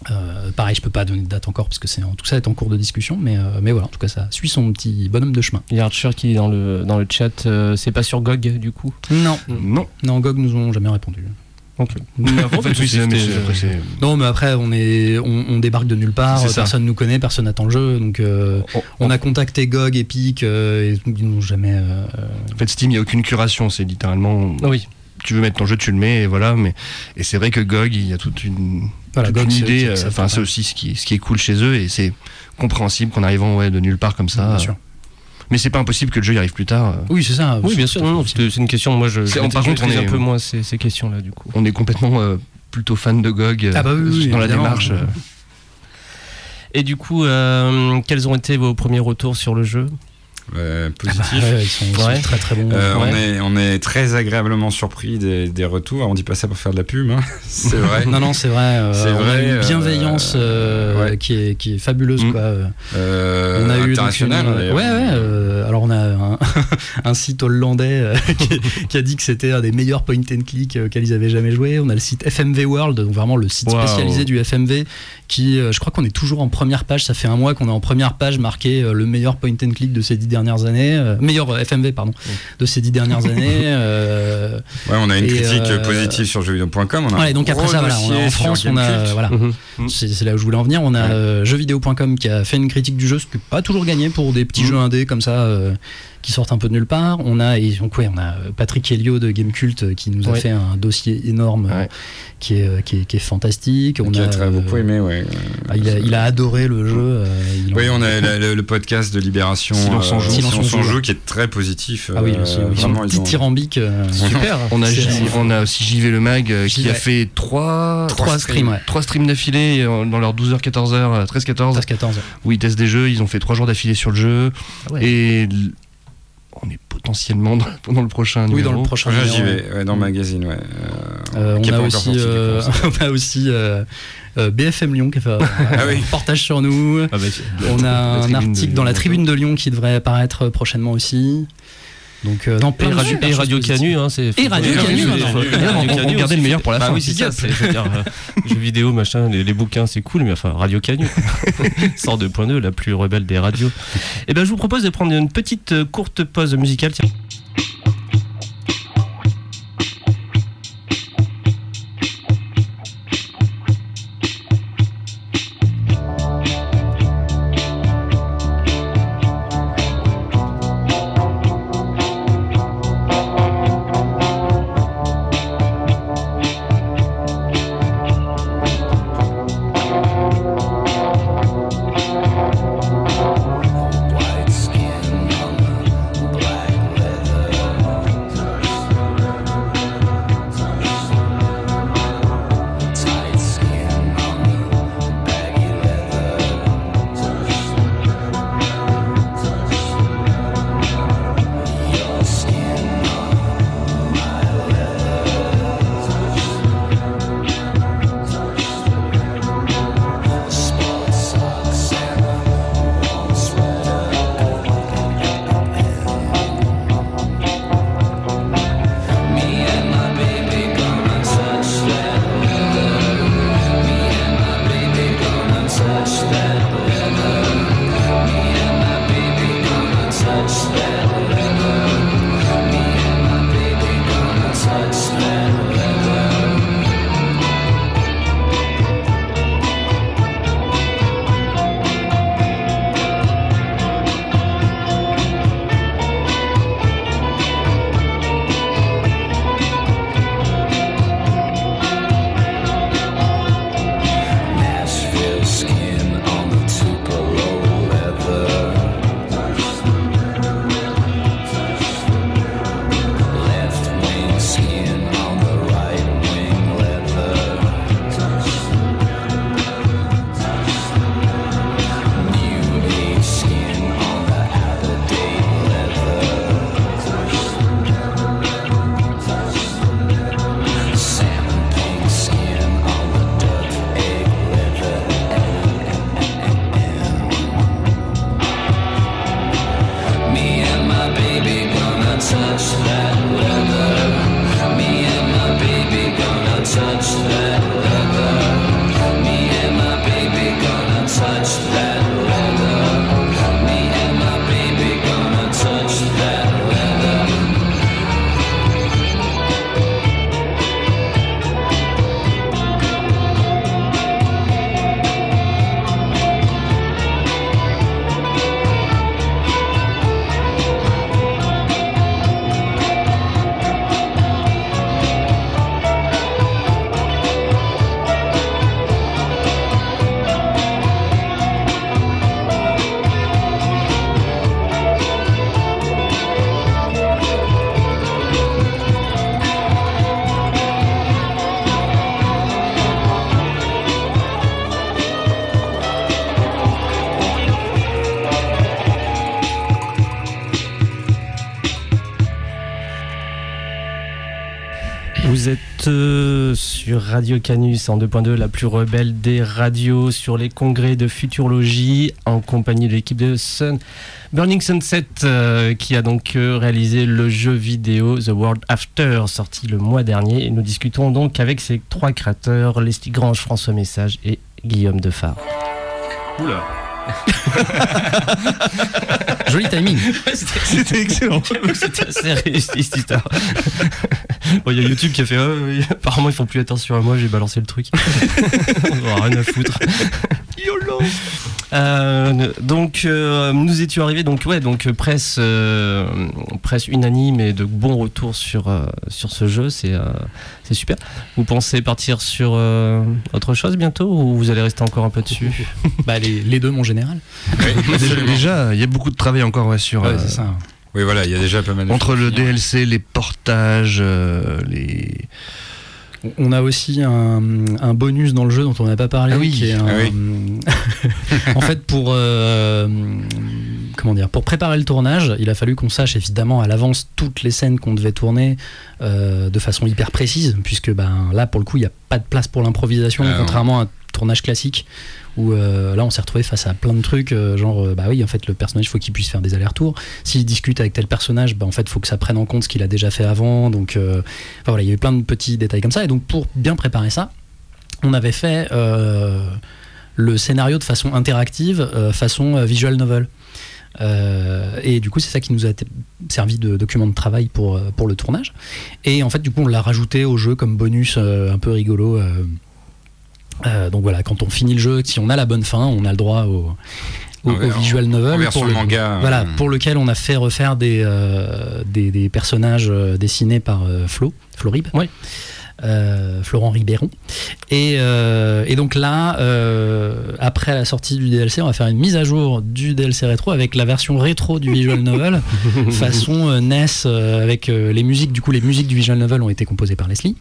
Euh, pareil, je peux pas donner de date encore parce que c'est en- tout ça est en cours de discussion, mais, euh, mais voilà, en tout cas, ça suit son petit bonhomme de chemin. Il y a Archer qui est dans le, dans le chat. euh, c'est pas sur GOG du coup? Non, Non. non, GOG nous ont jamais répondu. Ok. Fait, mais après, Non, mais après, on, est, on, on débarque de nulle part, personne nous connaît, personne n'attend le jeu, donc euh, on- on a contacté GOG, Epic, euh, et ils n'ont jamais. euh, En fait, Steam, il n'y a aucune curation. C'est littéralement. Oui. Tu veux mettre ton jeu, tu le mets, et voilà. Mais et c'est vrai que GOG, il y a toute une, voilà, toute GOG, une c'est- idée. c'est- euh, c'est Enfin, c'est aussi ce qui, ce qui est cool chez eux, et c'est compréhensible qu'en arrivant ouais, de nulle part comme ça. Bien euh, sûr. Mais c'est pas impossible que le jeu y arrive plus tard. Oui, c'est ça. Oui, bien sûr. Non, non, c'est une question. Moi, je. Je par contre, on maîtrise un est- peu moins ces, ces questions-là, du coup. On est complètement euh, plutôt fan de GOG euh, Ah bah oui, oui, dans la démarche. euh. Et du coup, euh, quels ont été vos premiers retours sur le jeu? Euh, Ah bah, ils sont, très très bons. Euh, on, est, on est très agréablement surpris des, des retours. On dit pas ça pour faire de la pub, hein. (laughs) c'est vrai. Non, non, c'est vrai. euh, on a une bienveillance ouais. qui, est, qui est fabuleuse. Mm. Quoi. on a eu international. une- ouais, ouais. alors on a un, (laughs) un site hollandais (laughs) qui, qui a dit que c'était un des meilleurs point and click auxquels ils avaient jamais joué. On a le site FMV World, donc vraiment le site spécialisé du FMV, qui, je crois qu'on est toujours en première page. Ça fait un mois qu'on est en première page marqué le meilleur point and click de ces dix dernières années, euh, meilleur euh, FMV pardon, de ces dix dernières (laughs) années. euh, Ouais, on a une critique euh, positive sur jeuxvideo.com. On a Ouais, donc après ça, voilà, on a- dossier en France, on a, voilà, Mhm. c'est c'est là où je voulais en venir. On a Ouais. euh, jeuxvideo.com qui a fait une critique du jeu, ce qui n'est pas toujours gagné pour des petits Mhm. jeux indés comme ça euh, qui sortent un peu de nulle part. On a, et donc, ouais, on a euh, Patrick Helio de Gamecult euh, qui nous a Ouais. fait un dossier énorme euh, Ouais. qui, est, qui, est, qui est fantastique. On Qui a très euh, beaucoup aimé, ouais. ah, il, a, il a adoré le jeu. euh, en- Oui, on a le, le- le podcast de Libération Silence joue, joue, qui est très positif. Ah oui, euh, aussi, oui, vraiment, ils petit ont- tyrambique. euh, (laughs) Super. On a, on a aussi JV Le Mag euh, qui a fait trois, Trois streams, ouais. trois streams d'affilée dans leurs 12h, 14h, 13-14 13 14 où ils testent des jeux. Ils ont fait trois jours d'affilée sur le jeu. Ah ouais. Et on est potentiellement dans, dans le prochain Oui, numéro. dans le prochain. Numéro, j'y ouais. vais, ouais, dans le magazine, ouais. Euh, Euh, on, a aussi, euh, pas encore (laughs) on a aussi euh, euh, BFM Lyon qui a fait un, (laughs) Ah oui. un reportage sur nous. Ah bah, On a un article Lyon, dans la tribune de Lyon qui devrait apparaître prochainement aussi. Donc, euh, non, plein Et de Radio, et Radio. Canu, hein, c'est. Et Radio Canu, On- gardait le meilleur pour la bah fin, oui, c'est ça. c'est- je veux dire, euh, jeux vidéo, machin, les, les bouquins, c'est cool, mais enfin, Radio Canu. 102.2, (laughs) la plus rebelle des radios. Et ben, je vous propose de prendre une petite euh, courte pause musicale. Tiens. Radio Canus en 2.2, la plus rebelle des radios, sur les congrès de futurologie, en compagnie de l'équipe de Sun Burning Sunset, euh, qui a donc euh, réalisé le jeu vidéo The World After, sorti le mois dernier. Et nous discutons donc avec ces trois créateurs, Leslie Grange, François Message et Guillaume Defar. Oula. (laughs) Joli timing. C'était excellent. (laughs) C'était assez réussi cette histoire. Bon, il y a YouTube qui a fait oui, (laughs) apparemment ils font plus attention à moi, j'ai balancé le truc. (laughs) On aura rien à foutre. (laughs) Euh, donc euh, nous étions arrivés donc ouais donc euh, presse euh, presse unanime et de bons retours sur euh, sur ce jeu c'est euh, c'est super. Vous pensez partir sur euh, autre chose bientôt ou vous allez rester encore un peu dessus? Bah, les, les deux, mon général. déjà, déjà, il y a beaucoup de travail encore ouais, sur. Ouais, euh, c'est ça. Oui, voilà, il y a déjà pas mal de entre choses le. DLC, les portages, euh, les. On a aussi un, un bonus dans le jeu dont on n'a pas parlé, Ah oui. qui est un- Ah (laughs) en fait pour euh, comment dire, pour préparer le tournage, il a fallu qu'on sache évidemment à l'avance toutes les scènes qu'on devait tourner euh, de façon hyper précise, puisque ben là pour le coup il n'y a pas de place pour l'improvisation, Ah non. contrairement à tournage classique où euh, là on s'est retrouvé face à plein de trucs, euh, genre euh, bah oui en fait le personnage faut qu'il puisse faire des allers-retours. S'il discute avec tel personnage, bah en fait faut que ça prenne en compte ce qu'il a déjà fait avant, donc voilà il y avait plein de petits détails comme ça et donc pour bien préparer ça, on avait fait le scénario de façon interactive, façon visual novel. Et du coup, c'est ça qui nous a servi de document de travail pour, le tournage. Et en fait, du coup, on l'a rajouté au jeu comme bonus un peu rigolo. Euh, donc voilà, quand on finit le jeu, si on a la bonne fin, on a le droit au, au, En- au visual en novel. pour le, manga, Voilà, euh. pour lequel on a fait refaire des, euh, des, des personnages dessinés par euh, Flo, Florib. Oui. Euh, Florent Ribéron. Et, euh, et donc là, euh, après la sortie du DLC, on va faire une mise à jour du DLC rétro avec la version rétro du visual novel, (laughs) façon euh, NES, euh, avec euh, les musiques. Du coup, les musiques du visual novel ont été composées par Leslie.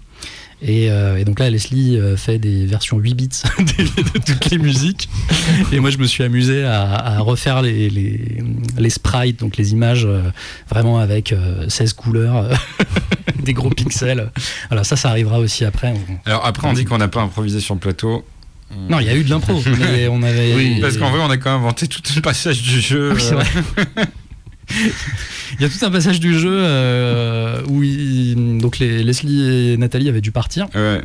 Et, euh, et donc là, Leslie euh, fait des versions 8 bits (laughs) de toutes les musiques. Et moi, je me suis amusé à, à refaire les, les, les sprites, donc les images euh, vraiment avec euh, 16 couleurs, (laughs) des gros pixels. Voilà, ça, ça arrivera aussi après. Alors après, on dit qu'on n'a pas improvisé sur le plateau. Non, il y a eu de l'impro, mais on avait. Oui, Parce qu'en vrai, on a quand même inventé tout le passage du jeu. Oui, c'est vrai. (laughs) (laughs) Il y a tout un passage du jeu euh, où il- donc les, Leslie et Nathalie avaient dû partir. Ouais.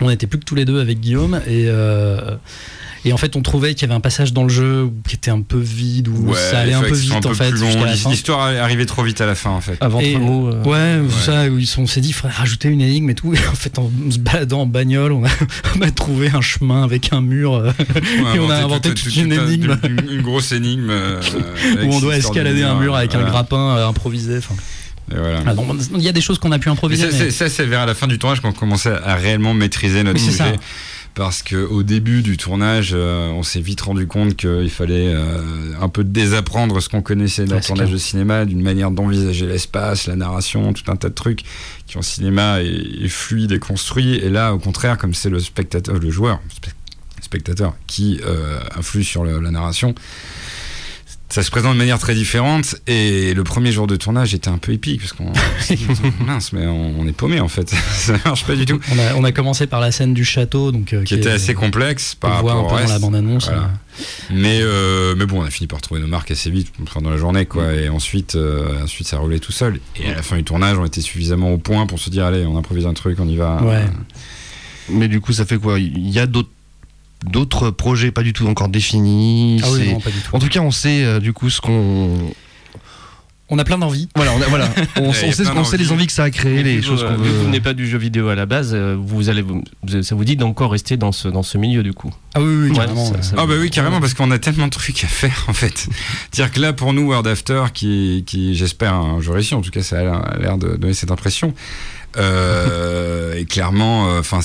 On n'était plus que tous les deux avec Guillaume et, euh, et en fait on trouvait qu'il y avait un passage dans le jeu qui était un peu vide où Ouais, ça allait un peu vite un en fait fin. L'histoire arrivée trop vite à la fin, en fait. Ventre Et- mou. euh, Ouais, Ouais. ça, où ils sont- on s'est dit, il faudrait rajouter une énigme et tout. Et en fait, en se baladant en bagnole, on a, (laughs) on a trouvé un chemin avec un mur euh, Et on a inventé toute une un- énigme. Une, une grosse énime. euh, (laughs) où on doit escalader un mur avec un grappin euh, improvisé. Voilà. voilà, donc, il y a des choses qu'on a pu Mais improviser. ça, mais- c'est- vers la fin du tournage qu'on commençait à réellement maîtriser notre sujet. Parce qu'au début du tournage, euh, on s'est vite rendu compte qu'il fallait euh, un peu désapprendre ce qu'on connaissait c'est tournage clair. de cinéma, d'une manière d'envisager l'espace, la narration, tout un tas de trucs qui en cinéma est, est fluide et construit. Et là, au contraire, comme c'est le spectateur, le joueur, spe- spectateur, qui euh, influe sur le- la narration, ça se présente de manière très différente. Et le premier jour de tournage était un peu épique parce qu'on (laughs) mince, mais on, on est paumé en fait. (laughs) ça marche pas du tout. on, a, on a commencé par la scène du château, donc euh, Qui était est- assez complexe par voit un rapport au peu dans la bande-annonce. Voilà. euh. Mais, euh, mais bon, on a fini par trouver nos marques assez vite pendant la journée, quoi. Et ensuite, euh, ensuite, ça roulait tout seul. Et à la fin du tournage, on était suffisamment au point pour se dire, allez, on improvise un truc, on y va. Ouais. Mais du coup, ça fait quoi? Il y a d'autres d'autres projets pas du tout encore définis. Ah oui, c'est- non, pas du tout. En tout cas, on sait euh, du coup ce qu'on. On a plein d'envies. Voilà, on, a- voilà. on, (laughs) Ouais, on sait, sait les envies que ça a créé, les choses qu'on euh, vu que vous veut. venez pas du jeu vidéo à la base, euh, vous allez, vous- ça vous dit d'encore rester dans ce, dans ce milieu du coup. Ah oui, oui, Ouais, carrément. ça- ouais. ça- Ah bah oui carrément parce qu'on a tellement de trucs à faire en fait. (laughs) C'est-à-dire que là pour nous World After qui, qui j'espère un jour ici en tout cas ça a l'air de donner cette impression. Euh, et clairement, euh, enfin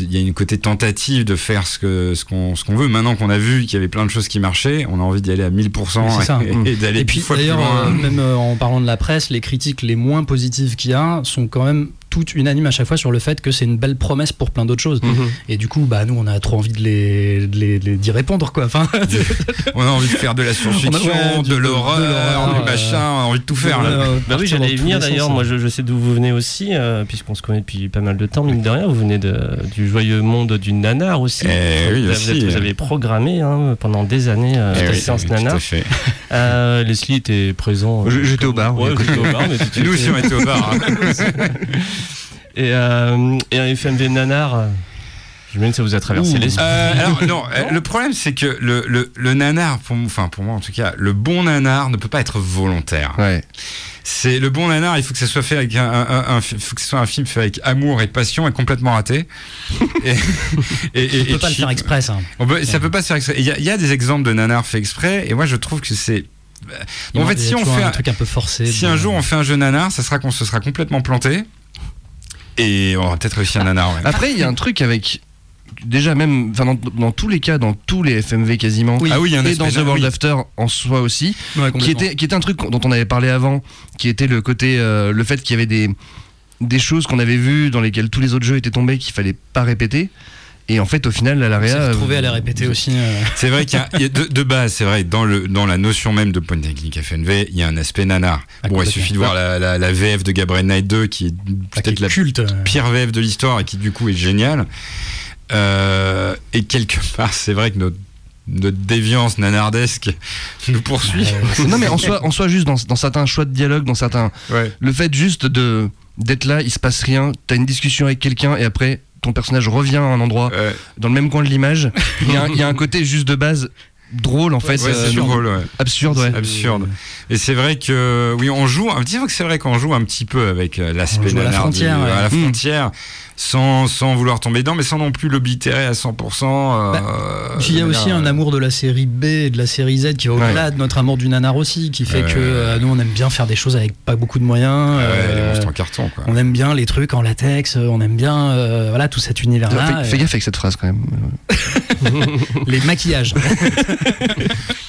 il y a une côté tentative de faire ce que ce qu'on veut. Maintenant qu'on a vu qu'il y avait plein de choses qui marchaient, on a envie d'y aller à 1000% Mais c'est ça. et, et d'aller Et puis d'ailleurs, loin. euh, même en parlant de la presse, les critiques les moins positives qu'il y a sont quand même toutes unanimes à chaque fois sur le fait que c'est une belle promesse pour plein d'autres choses. Mhm. Et du coup, bah, nous, on a trop envie de les, de les- de les- d'y répondre, quoi. Enfin, (laughs) On a envie de faire de la science-fiction, ouais, de l'horreur, l'horreur, du euh, machin, on a envie de tout faire. là. euh, Bah oui, j'allais venir d'ailleurs. sens. Moi, je, je sais d'où vous venez aussi, euh, puisqu'on se connaît depuis pas mal de temps, mine de rien. Vous venez de, du joyeux monde du nanar aussi. Eh oui, vous, aussi. avez, vous avez programmé hein, pendant des années euh, Eh la oui, séance oui, tout à nanar. fait. (laughs) Euh, Leslie était présent. euh, j'étais au bar, Ouais, j'étais au bar, mais (laughs) Nous aussi, on était au bar. Et, euh, et un FMV nanar. euh, J'imagine que ça vous a traversé l'esprit. Euh, alors (laughs) non, le problème c'est que le, le, le nanar, pour, enfin pour moi en tout cas, le bon nanar ne peut pas être volontaire. Ouais. C'est le bon nanar, il faut que ça soit fait avec un, un- un- un- faut que ce soit un film fait avec amour et passion et complètement raté. (laughs) et, et, et- On peut et pas le faire exprès, ça. On peut- ça peut pas se faire exprès. Il y, a- il y a des exemples de nanar fait exprès et moi je trouve que c'est. Il en fait, si on fait un un- truc un peu forcé. Si de- un jour on fait un jeu nanar, ça sera qu'on se sera complètement planté. Et on aura peut-être réussi un nanar. ouais. Après, il y a un truc avec. Déjà, même enfin, dans, dans tous les cas, dans tous les FMV quasiment, Ah oui, il y a un et dans The World oui. After en soi aussi, Ouais, qui était, qui était un truc dont on avait parlé avant, qui était le côté, euh, le fait qu'il y avait des, des choses qu'on avait vues dans lesquelles tous les autres jeux étaient tombés qu'il fallait pas répéter. Et en fait, au final, la réa, retrouvé à les euh, répéter aussi. euh, C'est vrai qu'il y a, il y a de, de base, c'est vrai, dans, le, dans la notion même de click FNV, il y a un aspect nanar. Ah, bon, il suffit de voir la, la, la VF de Gabriel Knight 2, qui est est peut-être la culte. pire VF de l'histoire et qui du coup est géniale. Euh, et quelque (laughs) part, c'est vrai que notre, notre déviance nanardesque (laughs) nous poursuit. Non, mais en soi, en soi juste dans, dans certains choix de dialogue, dans certains. Ouais. Le fait juste de d'être là, il se passe rien, t'as une discussion avec quelqu'un et après ton personnage revient à un endroit Ouais, dans le même coin de l'image. (laughs) Il y, a un- il y a un côté juste de base drôle en fait, ouais, euh, c'est drôle, ouais. absurde, ouais. Absurde. Et c'est vrai que, oui, on joue, disons que c'est vrai qu'on joue un petit peu avec euh, l'aspect à la du- frontière, ouais. à la frontière, sans, sans vouloir tomber dedans, mais sans non plus l'oblitérer à 100%. euh, Puis il y a aussi un euh, amour de la série B et de la série Z qui va au-delà de notre amour du nanar aussi, qui fait que euh, nous on aime bien faire des choses avec pas beaucoup de moyens. Ouais, euh, les monstres en carton, quoi. on aime bien les trucs en latex, euh, on aime bien euh, voilà tout cet univers-là. Fais, fais euh, gaffe avec cette phrase quand même. (laughs) les maquillages. (laughs)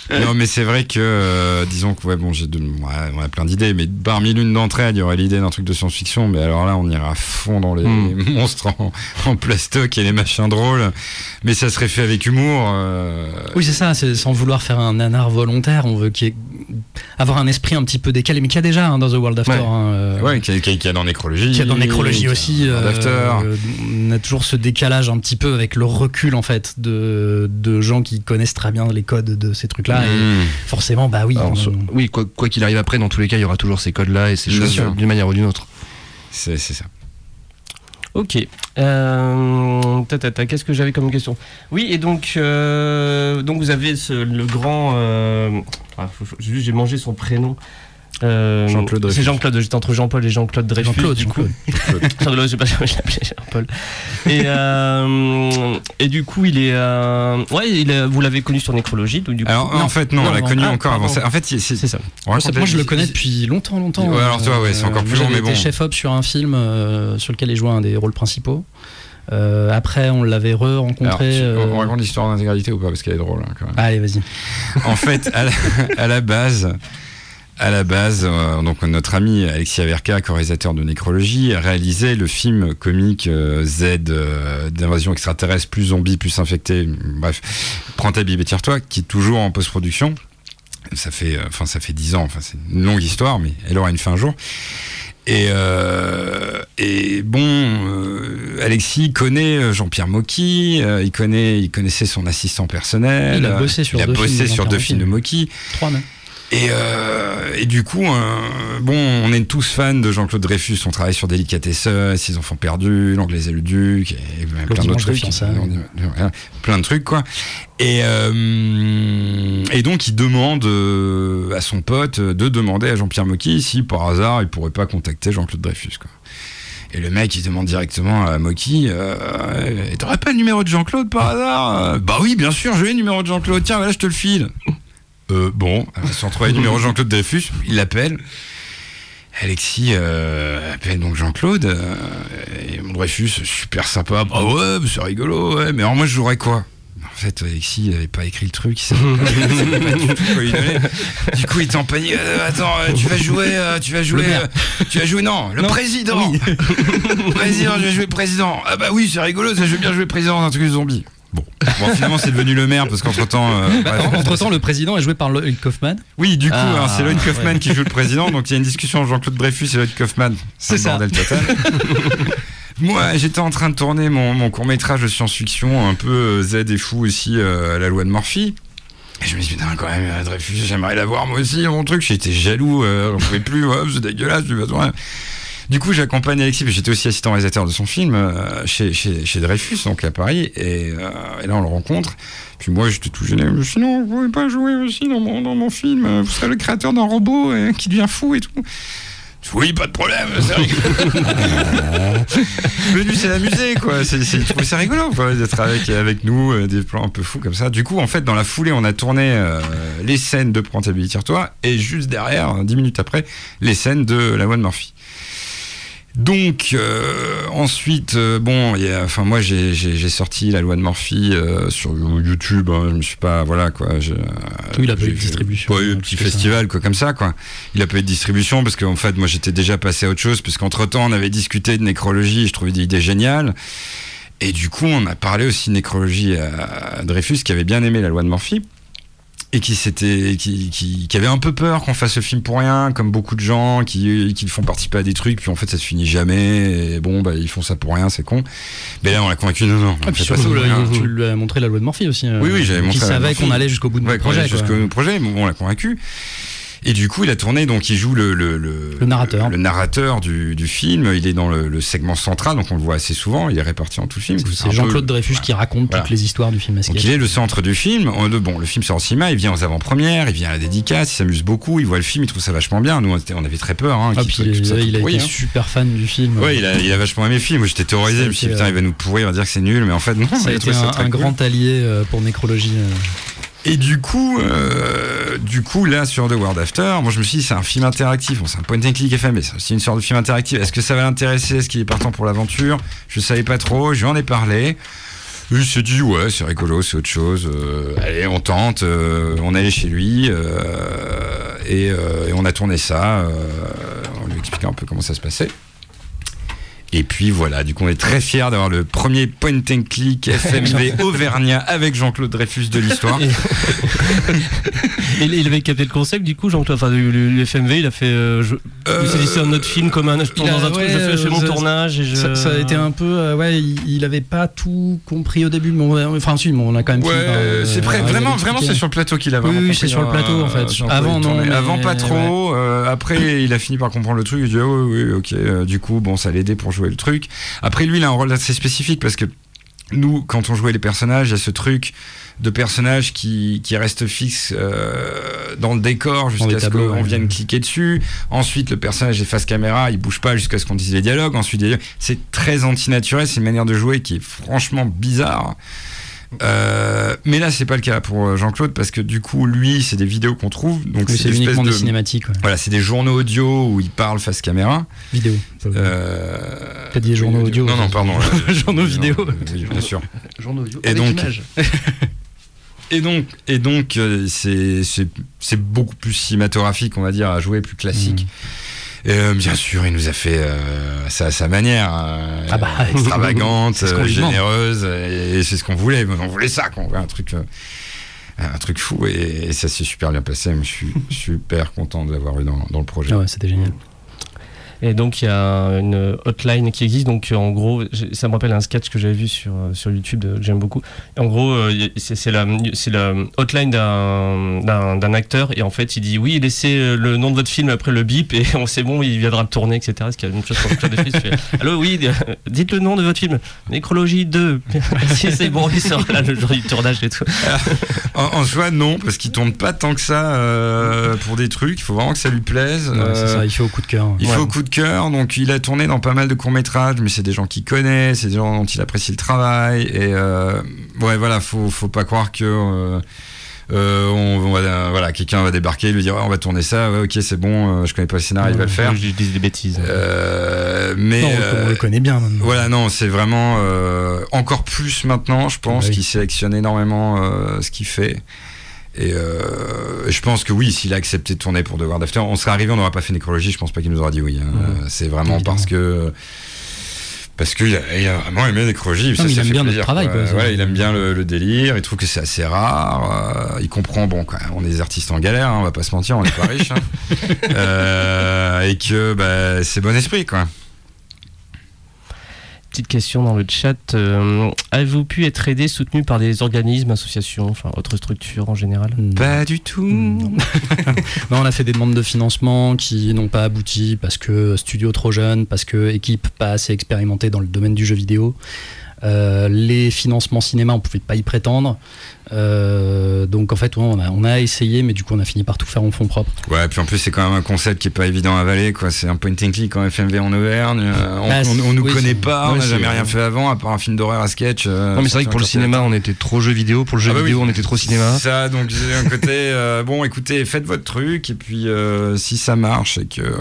(laughs) Non, mais c'est vrai que, euh, disons que, ouais, bon, j'ai de- ouais, on a plein d'idées, mais parmi l'une d'entre elles, il y aurait l'idée d'un truc de science-fiction, mais alors là, on ira à fond dans les Mm. (laughs) monstres en, en plastoc et les machins drôles, mais ça serait fait avec humour. euh, Oui, c'est ça, c'est sans vouloir faire un nanar volontaire, on veut ait- avoir un esprit un petit peu décalé, mais qu'il y a déjà hein, dans The World After. Ouais. hein, euh, Ouais, qu'il y, a- qu'il y a dans Nécrologie. qu'il y a dans l'écologie aussi. World After. on a toujours ce décalage un petit peu avec le recul en fait de, de gens qui connaissent très bien les codes de ces trucs-là. Et Mm. forcément, bah oui. Alors, on- so- oui, quoi qu'il arrive après, dans tous les cas, il y aura toujours ces codes-là et ces choses sûr. d'une manière ou d'une autre. C'est c'est ça. Ok. Euh, Qu'est-ce que j'avais comme question? Oui, et donc, euh, donc vous avez ce- le grand. euh, ah, j'ai mangé son prénom. Euh, Jean-Claude Dreyfus. C'est Jean-Claude. J'étais entre Jean-Paul et Jean-Claude Dreyfus. Jean-Claude, du coup. Jean-Claude. (laughs) Je sais pas si je l'appelais Jean-Paul. Et, euh, et du coup, il est. euh, ouais, il est- vous l'avez connu sur Nécrologie. Donc, du coup, Alors, Non. en fait, non, Non, on l'a connu Ah, encore avant. ça. En fait, c'est- c'est ça. Moi, je le connais depuis longtemps, longtemps. Ouais, alors, toi, ouais, c'est encore plus long, mais été bon. chef-op sur un film euh, sur lequel il jouait un des rôles principaux. Euh, après, on l'avait Alors, re-rencontré. tu- euh, on raconte l'histoire en intégralité ou pas Parce qu'elle est drôle, hein, quand même. Allez, vas-y. en fait, à la, à la base, à la base, euh, donc notre ami Alexis Averka, co-réalisateur de Nécrologie, réalisait le film comique euh, Z euh, d'invasion extraterrestre, plus zombie, plus infecté. Bref, prends ta bible et tire-toi, qui est toujours en post-production. Ça fait, enfin, ça fait dix ans. Enfin, c'est une longue histoire, mais elle aura une fin un jour. Et, euh, et bon, euh, Alexis connaît Jean-Pierre Mocky, euh, il connaît, il connaissait son assistant personnel. Il a bossé sur il a deux bossé films de sur Jean-Pierre deux Mocky. films de Mocky. Trois même. Et, euh, et du coup, euh, bon, on est tous fans de Jean-Claude Dreyfus. On travaille sur Délicatessen, Ses enfants perdus, L'Anglaise et le Duc, et plein d'autres trucs. plein de trucs, quoi. Et, euh, et donc, il demande à son pote de demander à Jean-Pierre Mocky si, par hasard, il pourrait pas contacter Jean-Claude Dreyfus, quoi. Et le mec, il demande directement à Mocky euh, T'aurais pas le numéro de Jean-Claude par hasard Bah oui, bien sûr, j'ai le numéro de Jean-Claude. Tiens, voilà, je te le file. Euh, bon, euh, sans trouver le numéro de Jean-Claude Dreyfus, il l'appelle. Alexis euh, appelle donc Jean-Claude. euh, et mon Dreyfus, super sympa. Bah ouais, c'est rigolo, ouais. Mais alors moi, je jouerais quoi? En fait, Alexis il avait pas écrit le truc, il pas, du tout. Du coup, il était en panique. Euh, attends, tu vas jouer, tu vas jouer, tu vas jouer, non, le Non. président. président, je vais jouer président. Ah bah oui, c'est rigolo, ça, je vais bien jouer président d'un truc de zombie. Bon, bon finalement, c'est devenu le maire parce qu'entre temps. Entre temps, le président est joué par Lloyd Kaufman. Oui, du coup, Ah, hein, c'est Lloyd Kaufman ouais. qui joue le président, donc il y a une discussion entre Jean-Claude Dreyfus et Lloyd Kaufman. C'est ça. bordel total. (laughs) Moi, j'étais en train de tourner mon, mon court métrage de science-fiction, un peu euh, Z et fou aussi, euh, à la loi de Murphy. Et je me suis dit, putain, quand même, euh, Dreyfus, j'aimerais l'avoir moi aussi, mon truc. J'étais jaloux, euh, j'en pouvais plus, ouais, c'est dégueulasse, je vais pas Du coup, j'accompagne Alexis, puis j'étais aussi assistant réalisateur de son film euh, chez, chez, chez Dreyfus, donc à Paris, et, euh, et là on le rencontre. Puis moi, j'étais tout gêné. Je me suis dit, non, vous pouvez pas jouer aussi dans mon, dans mon film. euh, Vous serez le créateur d'un robot qui devient fou et tout. Je Oui, pas de problème, c'est rigolo. (laughs) Mais lui, c'est l'amusé, quoi. C'est, c'est, trouvait ça rigolo, quoi, d'être avec, avec nous, euh, des plans un peu fous comme ça. Du coup, en fait, dans la foulée, on a tourné euh, les scènes de Prentability Tire-toi, et juste derrière, dix minutes après, les scènes de La Voix de Murphy. Donc euh, ensuite, euh, bon, il y a- enfin moi j'ai, sorti la loi de Murphy euh, sur YouTube. hein, je me suis pas, voilà quoi. Oui, il a pas eu de distribution, Pas eu euh, de petit ça. festival quoi comme ça quoi. Il a pas eu de distribution parce qu'en fait moi j'étais déjà passé à autre chose parce qu'entre temps on avait discuté de nécrologie. Je trouvais des idées géniales. Et du coup on a parlé aussi de nécrologie à, à Dreyfus qui avait bien aimé la loi de Murphy et qui s'était qui, qui, qui avait un peu peur qu'on fasse ce film pour rien comme beaucoup de gens qui, qui font participer à des trucs puis en fait ça se finit jamais et bon bah ils font ça pour rien c'est con mais là on l'a convaincu non non on Ah, puis pas surtout, rien. tu lui as montré la loi de Murphy aussi. euh, Oui, oui, j'avais montré Qui savait qu'on allait jusqu'au bout de Ouais, notre projet. jusqu'au projet, mais bon, on l'a convaincu. Et du coup, il a tourné, donc il joue le, le, Le narrateur. le narrateur du, du film. Il est dans le, segment central, donc on le voit assez souvent. Il est réparti en tout le film. C'est Jean-Claude Dreyfus qui raconte Voilà. toutes les histoires du film à Donc il est le centre du film. Bon, le film sort au cinéma, il vient aux avant-premières, il vient à la dédicace, il s'amuse beaucoup, il voit le film, il trouve ça vachement bien. Nous, on, avait très peur. Hein, Ah, il, il a été hein. super fan du film. Ouais, il a, il a vachement aimé le film. Moi, j'étais terrorisé. Je me suis dit, putain, euh, il va nous pourrir, il va dire que c'est nul. Mais en fait, non, Ça a il été un, très grand allié euh, pour nécrologie. Et du coup, euh, du coup, là, sur The World After, moi, je me suis dit, c'est un film interactif. Bon, c'est un point and click FM, mais c'est aussi une sorte de film interactif. Est-ce que ça va l'intéresser? Est-ce qu'il est partant pour l'aventure? Je savais pas trop. Je lui en ai parlé. Il s'est dit, ouais, c'est rigolo, c'est autre chose. Euh, allez, on tente. Euh, on est allé chez lui. euh, et, euh, et on a tourné ça. on lui expliquait un peu comment ça se passait. Et puis voilà, du coup, on est très fiers d'avoir le premier point and click FMV (laughs) Auvergnat avec Jean-Claude Dreyfus de l'histoire. Et il avait capté le concept, du coup, Jean-Claude, enfin, le, le- le FMV, il a fait. euh, je, Euh, il s'est dit, c'est un autre film, comme un. Je tourne a- dans un truc, ouais, je fais, je fais mon tournage et je. Ça, ça a été un peu. euh, ouais, il, il avait pas tout compris au début. Mais on- enfin, si, mais on a quand même. Ouais, euh, c'est vrai, à vraiment, vraiment, c'est sur le plateau qu'il a Oui, vraiment oui, c'est sur le hein, plateau, en fait. Avant, non, mais- Avant, pas trop. euh, après, il a fini par comprendre le truc. Il dit, ah oui, oui, ok. euh, du coup, bon, ça l'aidait pour jouer le truc. Après, lui, il a un rôle assez spécifique parce que nous, quand on jouait les personnages, il y a ce truc de personnages qui, qui reste fixe euh, dans le décor jusqu'à ce qu'on ouais. vienne cliquer dessus. Ensuite, le personnage est face caméra, il bouge pas jusqu'à ce qu'on dise les dialogues. Ensuite, c'est très antinaturel, c'est une manière de jouer qui est franchement bizarre. Euh, mais là, c'est pas le cas pour euh, Jean-Claude parce que du coup, lui, c'est des vidéos qu'on trouve. Donc, Oui, c'est uniquement de. des cinématiques. ouais. Voilà, c'est des journaux audio où il parle face caméra. Vidéo. Euh... T'as dit journaux audio, Non, non, pardon. (laughs) Journaux vidéo. Oui, bien sûr. (laughs) Journaux audio. Et avec donc-. (laughs) Et donc, et donc euh, c'est, c'est, c'est beaucoup plus cinématographique, on va dire, à jouer, plus classique. Mm. Et, euh, bien sûr, il nous a fait euh, ça à sa manière, euh, Ah bah, (laughs) extravagante, ce généreuse, et, c'est ce qu'on voulait. On voulait ça, qu'on un truc, euh, un truc fou, et, et ça s'est super bien passé. Je suis (laughs) super content de l'avoir eu dans, dans le projet. Ah ouais, c'était génial. Et donc il y a une hotline qui existe. Donc en gros, ça me rappelle un sketch que j'avais vu sur, sur YouTube euh, que j'aime beaucoup. En gros, euh, c'est la, c'est la hotline d'un- acteur. Et en fait, il dit oui, laissez euh, le nom de votre film après le bip et on sait bon, il viendra tourner, etc. Ce qui est la même chose pour le club de Fils. Il fait, Allô, oui, euh, dites le nom de votre film. Nécrologie 2. (laughs) si c'est bon, il sort là le jour du tournage et tout. En, en soi, non, parce qu'il tourne pas tant que ça euh, pour des trucs. Il faut vraiment que ça lui plaise. Ouais, c'est Euh, ça, il fait au coup de cœur. Il Ouais. fait au coup de cœur, donc il a tourné dans pas mal de courts métrages, mais c'est des gens qu'il connaît, c'est des gens dont il apprécie le travail, et euh, ouais voilà, faut faut pas croire que euh, euh, on, on va, euh, voilà, quelqu'un va débarquer, lui dire ouais, on va tourner ça, ouais, ok c'est bon, euh, je connais pas le scénario, il va le faire. Je dis des bêtises. Euh, mais Non, on, euh, on le connaît bien maintenant. voilà, non, c'est vraiment euh, encore plus maintenant, je pense, Bah oui. qu'il sélectionne énormément euh, ce qu'il fait. Et euh, je pense que oui, s'il a accepté de tourner pour The World After, on serait arrivé, on n'aurait pas fait nécrologie, je pense pas qu'il nous aura dit oui. hein. Ouais. C'est vraiment Évidemment. parce que. Parce qu'il a, il a vraiment aimé nécrologie. ça, il ça aime fait bien notre plaisir, travail, quoi. quoi. Voilà, il aime bien le, le délire, il trouve que c'est assez rare. euh, il comprend, bon, quoi, on est des artistes en galère, hein, on va pas se mentir, on n'est pas riches. hein. (laughs) Euh, et que bah, c'est bon esprit, quoi. Petite question dans le chat. euh, Avez-vous pu être aidé, soutenu par des organismes, associations, enfin autres structures en général? Pas du tout. Non. (laughs) Non, on a fait des demandes de financement qui n'ont pas abouti parce que studio trop jeune, parce que équipe pas assez expérimentée dans le domaine du jeu vidéo. Euh, les financements cinéma, on pouvait pas y prétendre. Euh, donc en fait, ouais, on, a, on a essayé, mais du coup, on a fini par tout faire en fonds propres. Ouais, puis en plus, c'est quand même un concept qui est pas évident à avaler, quoi. C'est un point and click en FMV en Auvergne. euh, on, Bah, on- on nous oui, connaît pas, on n'a jamais rien fait avant, à part un film d'horreur à sketch. euh, Non, mais c'est vrai que pour le cinéma, on était trop jeu vidéo. Pour le jeu Ah bah vidéo, oui. on était trop cinéma. Ça, donc j'ai un côté, (laughs) euh, bon, écoutez, faites votre truc, et puis euh, si ça marche et que euh,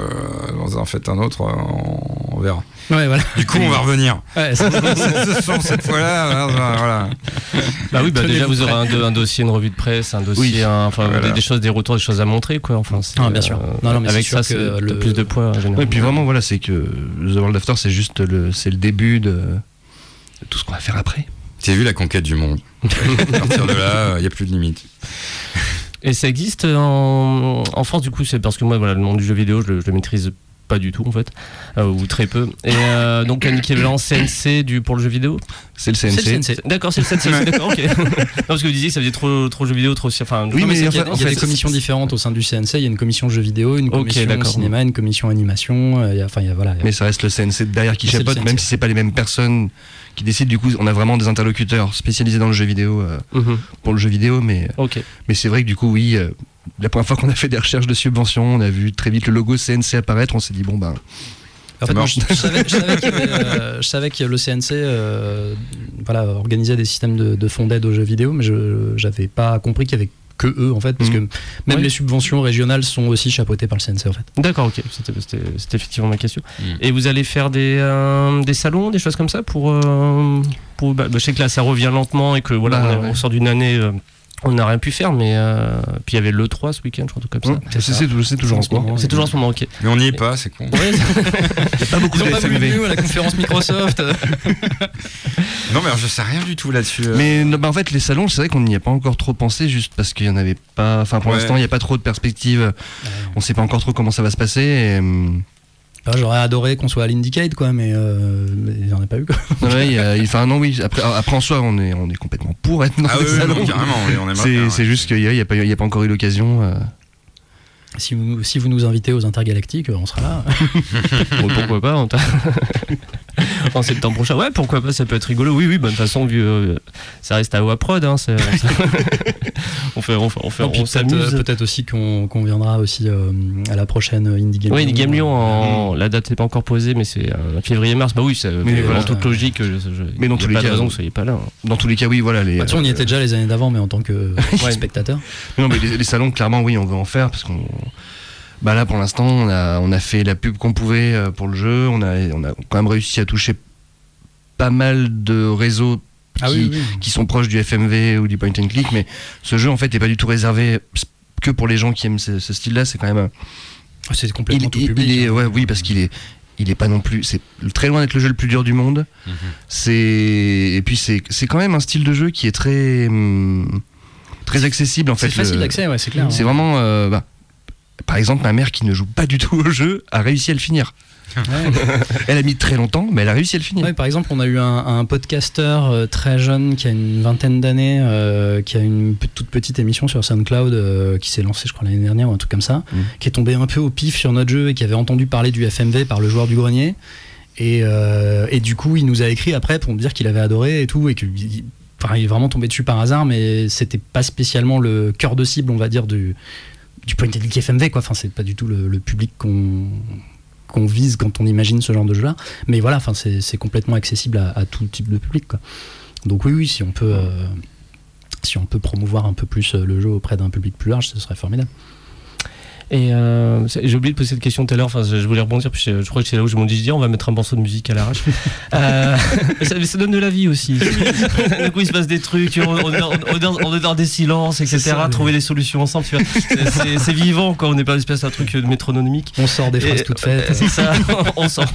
vous en faites un autre, on, on verra. Ouais, voilà. Du coup, on va revenir. Ouais, c'est- Ce (laughs) soir, cette fois-là, voilà, voilà. Bah oui, bah déjà vous aurez un, do- un dossier, une revue de presse, un dossier, Oui. un- enfin Voilà. des, des choses, des retours, des choses à montrer, quoi. Enfin, Ah, bien sûr. Non, non, mais avec ça, c'est le- plus de poids. Ouais, et puis vraiment, voilà, c'est que The World After, c'est juste le, c'est le début de, de tout ce qu'on va faire après. T'as vu la conquête du monde. (laughs) à partir de là, il n'y a plus de limite. Et ça existe en, en France, du coup, c'est parce que moi, voilà, le monde du jeu vidéo, je le, je le maîtrise pas du tout, en fait, euh, ou très peu. Et euh, donc, un équivalent CNC du, pour le jeu vidéo? C'est le CNC. D'accord, c'est le CNC, d'accord, ok. (laughs) non, parce que vous disiez que ça faisait trop, trop jeu vidéo, trop. Enfin, Oui, non, mais en qu'il y a- fait- en Il y a fait, des commissions différentes au sein du CNC. Il y a une commission jeux vidéo, une commission cinéma, une commission animation. euh, y a- Enfin, il y a, voilà. Mais ça reste le CNC derrière qui chapeaute, même si c'est pas les mêmes personnes qui décident. Du coup, on a vraiment des interlocuteurs spécialisés dans le jeu vidéo euh, Mhm, pour le jeu vidéo, mais Ok. mais c'est vrai que du coup, oui. La première fois qu'on a fait des recherches de subventions, on a vu très vite le logo CNC apparaître. On s'est dit bon ben, En fait, Ça moi, marche. je, je savais, je savais qu'il y avait, euh, je savais que le CNC euh, voilà, organisait des systèmes de, de fonds d'aide aux jeux vidéo, mais je n'avais pas compris qu'il y avait que eux en fait, parce Mhm. que même Ouais. les subventions régionales sont aussi chapeautées par le CNC en fait. D'accord, ok. C'était, effectivement ma question. Mm. Et vous allez faire des, euh, des salons, des choses comme ça pour. euh, pour bah, je sais que là, ça revient lentement et que voilà, Bah, on, est- ouais. on sort d'une année. euh, on n'a rien pu faire, mais euh, puis il y avait le 3 ce week-end, je crois, un truc comme ça. Hum, c'est toujours en ce moment. C'est toujours en ce moment, ok. Mais on n'y est pas, c'est con. Ouais, Il y a pas beaucoup Ils de FMV. à la conférence Microsoft. (laughs) Non, mais alors, je sais rien du tout là-dessus. euh. Mais non, bah, en fait, les salons, c'est vrai qu'on n'y a pas encore trop pensé, juste parce qu'il y en avait pas. Enfin, pour Ouais. l'instant, il n'y a pas trop de perspectives. On sait pas encore trop comment ça va se passer. et, hum, J'aurais adoré qu'on soit à l'Indicate quoi, mais, euh, mais j'en ai pas eu quoi. ouais, a- enfin, non, oui. Après, après, en soi, on est, on est complètement pour être dans Ah les oui, oui, salons. oui, on C'est ouais. juste qu'il n'y a, y a, pas- il y a pas encore eu l'occasion. euh. Si vous, si vous nous invitez aux intergalactiques, on sera là. (laughs) Pourquoi pas en, ta- (laughs) (laughs) en septembre prochain. Ouais, pourquoi pas, ça peut être rigolo. Oui, oui, bah, de toute façon, vu, euh, ça reste à Waprod. Hein, (laughs) on fait, on fait, on fait, Non, puis on peut-être s'amuse. euh, peut-être aussi qu'on qu'on viendra aussi euh, à la prochaine Indie Game Oui, Lyon. les Game Lyon, en... la date n'est pas encore posée, mais c'est euh, février-mars. Bah oui, c'est Mais en voilà. toute logique. Je, je- Mais dans tous les pas de cas, raison euh, que vous soyez pas là. hein. Dans tous les cas, oui, voilà. Les, Bah, on y euh, était déjà les années d'avant, mais en tant que (laughs) spectateur. Non, mais les, les salons, clairement, oui, on veut en faire parce qu'on. Bah là, pour l'instant, on a, on a fait la pub qu'on pouvait euh, pour le jeu. On a, on a quand même réussi à toucher pas mal de réseaux Ah qui, qui sont proches du FMV ou du point and click, mais ce jeu, en fait, n'est pas du tout réservé que pour les gens qui aiment ce, ce style-là. C'est quand même. Ah, C'est Il, complètement tout il- public. il est, hein. ouais, oui, parce qu'il est. Il est pas non plus. C'est très loin d'être le jeu le plus dur du monde. Mhm. C'est et puis c'est c'est quand même un style de jeu qui est très hum, très accessible en fait. C'est facile Le- d'accès, ouais, c'est clair. c'est hein. vraiment. euh, bah, par exemple, ma mère qui ne joue pas du tout au jeu a réussi à le finir. Ouais. (laughs) Elle a mis très longtemps, mais elle a réussi à le finir. Ouais, par exemple, on a eu un, un podcasteur euh, très jeune qui a une vingtaine d'années, euh, qui a une toute petite émission sur SoundCloud euh, qui s'est lancée, je crois, l'année dernière ou un truc comme ça, Mm. qui est tombé un peu au pif sur notre jeu et qui avait entendu parler du FMV par le joueur du grenier. Et, et du coup, il nous a écrit après pour nous dire qu'il avait adoré et tout, et qu'il il- enfin, il est vraiment tombé dessus par hasard, mais c'était pas spécialement le cœur de cible, on va dire, du, du point and click FMV, quoi. Enfin, c'est pas du tout le, public qu'on qu'on vise quand on imagine ce genre de jeu-là. Mais voilà, enfin, c'est complètement accessible à, à tout type de public. Quoi. Donc oui, oui, si on peut, euh, si on peut promouvoir un peu plus euh, le jeu auprès d'un public plus large, ce serait formidable. Et euh, j'ai oublié de poser cette question tout à l'heure. Enfin, je voulais rebondir. Puis je, je crois que c'est là où je m'en dis, on va mettre un morceau de musique à l'arrache. (laughs) euh, ça, mais ça donne de la vie aussi. (laughs) du coup, il se passe des trucs. On, on est, dans- on est dans, on est dans des silences, etc. Ça. Trouver des solutions ensemble. C'est- vivant, quoi. On n'est pas une espèce d'un truc de métronomique. On sort des phrases Et- toutes faites, C'est ça. on sort,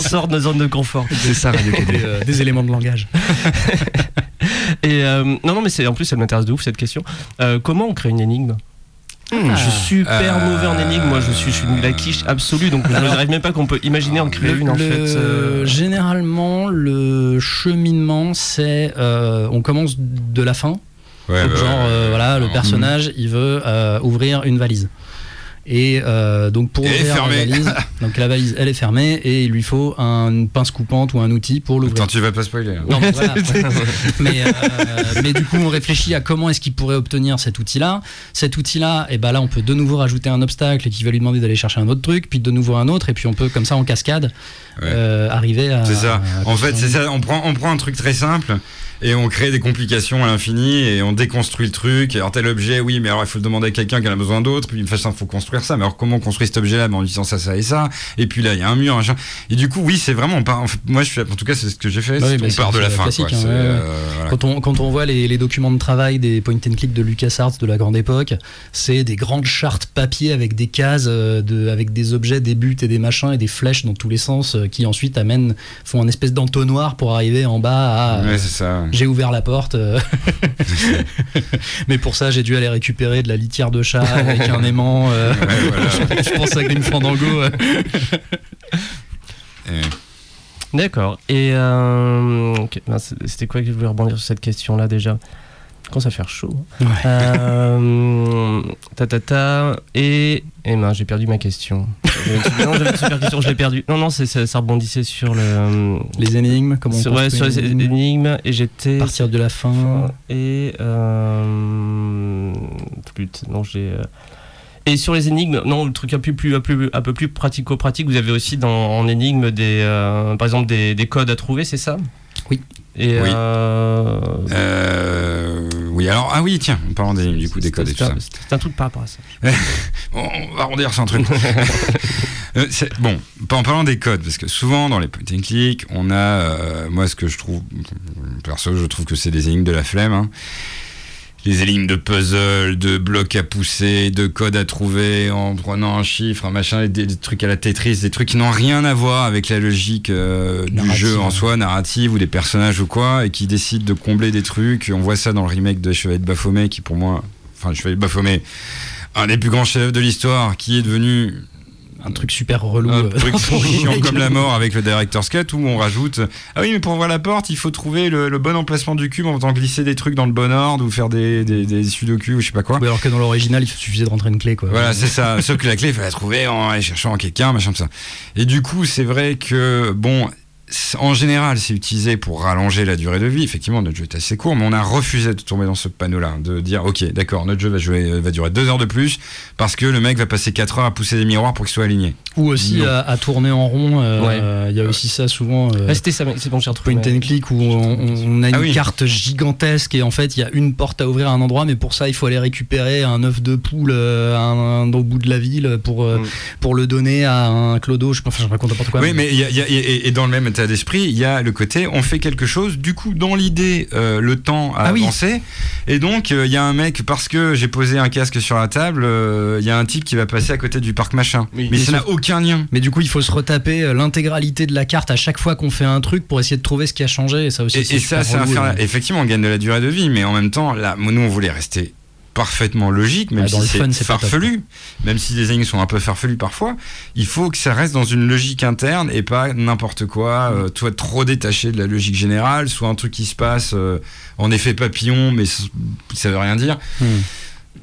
sort de nos zones de confort. C'est ça, Radio des, (laughs) euh, des éléments de langage. Et euh, non, non, mais c'est en plus, ça m'intéresse de ouf cette question. Euh, comment on crée une énigme? Ah. Je suis super Euh, mauvais en énigme. Moi, je suis, je suis une la quiche absolue. Donc, je n'arrive même pas qu'on peut imaginer en créer Le- une en le- fait. euh, Généralement, le cheminement, c'est euh, on commence de la fin. Ouais, Donc, ouais, genre, ouais. voilà, le personnage, il veut euh, ouvrir une valise. Et euh, donc pour ouvrir la valise, (laughs) donc la valise, elle est fermée et il lui faut un- une pince coupante ou un outil pour l'ouvrir. Attends, tu vas pas spoiler. hein. Non, mais voilà. (laughs) mais, euh, mais du coup, on réfléchit à comment est-ce qu'il pourrait obtenir cet outil-là. Cet outil-là, et ben là, on peut de nouveau rajouter un obstacle qui va lui demander d'aller chercher un autre truc, puis de nouveau un autre, et puis on peut comme ça en cascade Ouais. euh, arriver à. C'est ça. à En fait, construire c'est ça. On prend, on prend un truc très simple et on crée des complications à l'infini et on déconstruit le truc. Et alors tel objet, oui, mais alors il faut le demander à quelqu'un qui en a besoin d'autre. Puis il faut construire ça. Mais alors comment on construit cet objet-là? Ben, En utilisant ça, ça et ça. Et puis là, il y a un mur, machin. Et du coup, oui, c'est vraiment. on part- en fait, moi, je suis. En tout cas, c'est ce que j'ai fait. Oui, mais on part de la fin. quoi. hein, euh, voilà. Quand on, quand on voit les, les documents de travail des point and click de LucasArts de la grande époque, c'est des grandes chartes papier avec des cases, euh, de, avec des objets, des buts et des machins et des flèches dans tous les sens euh, qui ensuite amènent, font un espèce d'entonnoir pour arriver en bas à. Ouais, c'est ça. J'ai ouvert la porte, euh, (laughs) mais pour ça j'ai dû aller récupérer de la litière de chat avec un aimant. euh, Ouais, voilà. (laughs) je pense à Grim Fandango. euh. Et- D'accord. Et euh, ben, c'était quoi que je voulais rebondir sur cette question-là déjà? Quand ça fait chaud. Ouais. Euh, ta ta ta. Et. Eh ben, j'ai perdu ma question. Non, j'avais une super question, je l'ai perdue. Non, non, c'est- ça, ça rebondissait sur le. Les énigmes, comment on sur, ouais, sur les énigmes. Et j'étais. à partir de la fin. Et. Euh, flûte. Non, j'ai. euh, Et sur les énigmes, non, le truc un peu plus, un peu, un peu plus pratico-pratique, vous avez aussi dans, en énigme des, euh, par exemple des, des codes à trouver, c'est ça? Oui. Et Oui. euh, Euh, oui, alors, ah oui, tiens, en parlant des, du coup des codes et tout ça. C'est un truc par rapport à ça. (laughs) On on va arrondir un truc. (laughs) Euh, c'est- bon, en parlant des codes, parce que souvent dans les point and click, on a, euh, moi ce que je trouve, perso, je trouve que c'est des énigmes de la flemme. hein. Les énigmes de puzzle, de blocs à pousser, de codes à trouver en prenant un chiffre, un machin, des, des trucs à la Tetris, des trucs qui n'ont rien à voir avec la logique euh, du jeu en soi, narrative ou des personnages ou quoi, et qui décident de combler des trucs. On voit ça dans le remake de Chevalier de Baphomet, qui pour moi, enfin Chevalier de Baphomet, un des plus grands chefs de l'histoire, qui est devenu Un truc super relou. un euh, truc (laughs) chiant comme la mort avec le director's cut où on rajoute ah oui mais pour ouvrir la porte il faut trouver le, le bon emplacement du cube en faisant glisser des trucs dans le bon ordre ou faire des, des, des sudoku ou je sais pas quoi Oui, alors que dans l'original, il suffisait de rentrer une clé, quoi. voilà, c'est ça. Sauf que la clé, il fallait la trouver en aller cherchant quelqu'un, machin, tout ça. Et du coup, c'est vrai que, bon, en général, c'est utilisé pour rallonger la durée de vie. Effectivement, notre jeu est assez court, mais on a refusé de tomber dans ce panneau-là, de dire, ok, d'accord, notre jeu va, jouer, va durer deux heures de plus parce que le mec va passer quatre heures à pousser des miroirs pour qu'ils soient alignés. Ou aussi à, à tourner en rond. euh, Ouais. euh, Il y a aussi ça souvent. euh, Ah, C'était ça, mais c'est bon, j'ai retrouvé. Point and click où on, on a une Ah oui. carte gigantesque et en fait il y a une porte à ouvrir à un endroit mais pour ça il faut aller récupérer un œuf de poule euh, à un, un- au bout de la ville pour, euh, Mm. pour le donner à un clodo je enfin, je raconte n'importe quoi oui, mais il y a- il y a- et, et dans le même état d'esprit, il y a le côté, on fait quelque chose, du coup, dans l'idée, euh, le temps a Ah oui. avancé, et donc, euh, il y a un mec, parce que j'ai posé un casque sur la table, euh, il y a un type qui va passer à côté du parc machin. Oui. mais Mais ça n'a aucun lien. mais du coup il faut se retaper l'intégralité de la carte à chaque fois qu'on fait un truc pour essayer de trouver ce qui a changé et ça aussi Et, ça, relou, euh. Effectivement, on gagne de la durée de vie, mais en même temps, là, nous, on voulait rester parfaitement logique, même Ah, si c'est farfelu, même si les énigmes sont un peu farfelues parfois, il faut que ça reste dans une logique interne et pas n'importe quoi, euh, toi trop détaché de la logique générale, soit un truc qui se passe euh, en effet papillon, mais ça veut rien dire. Hmm.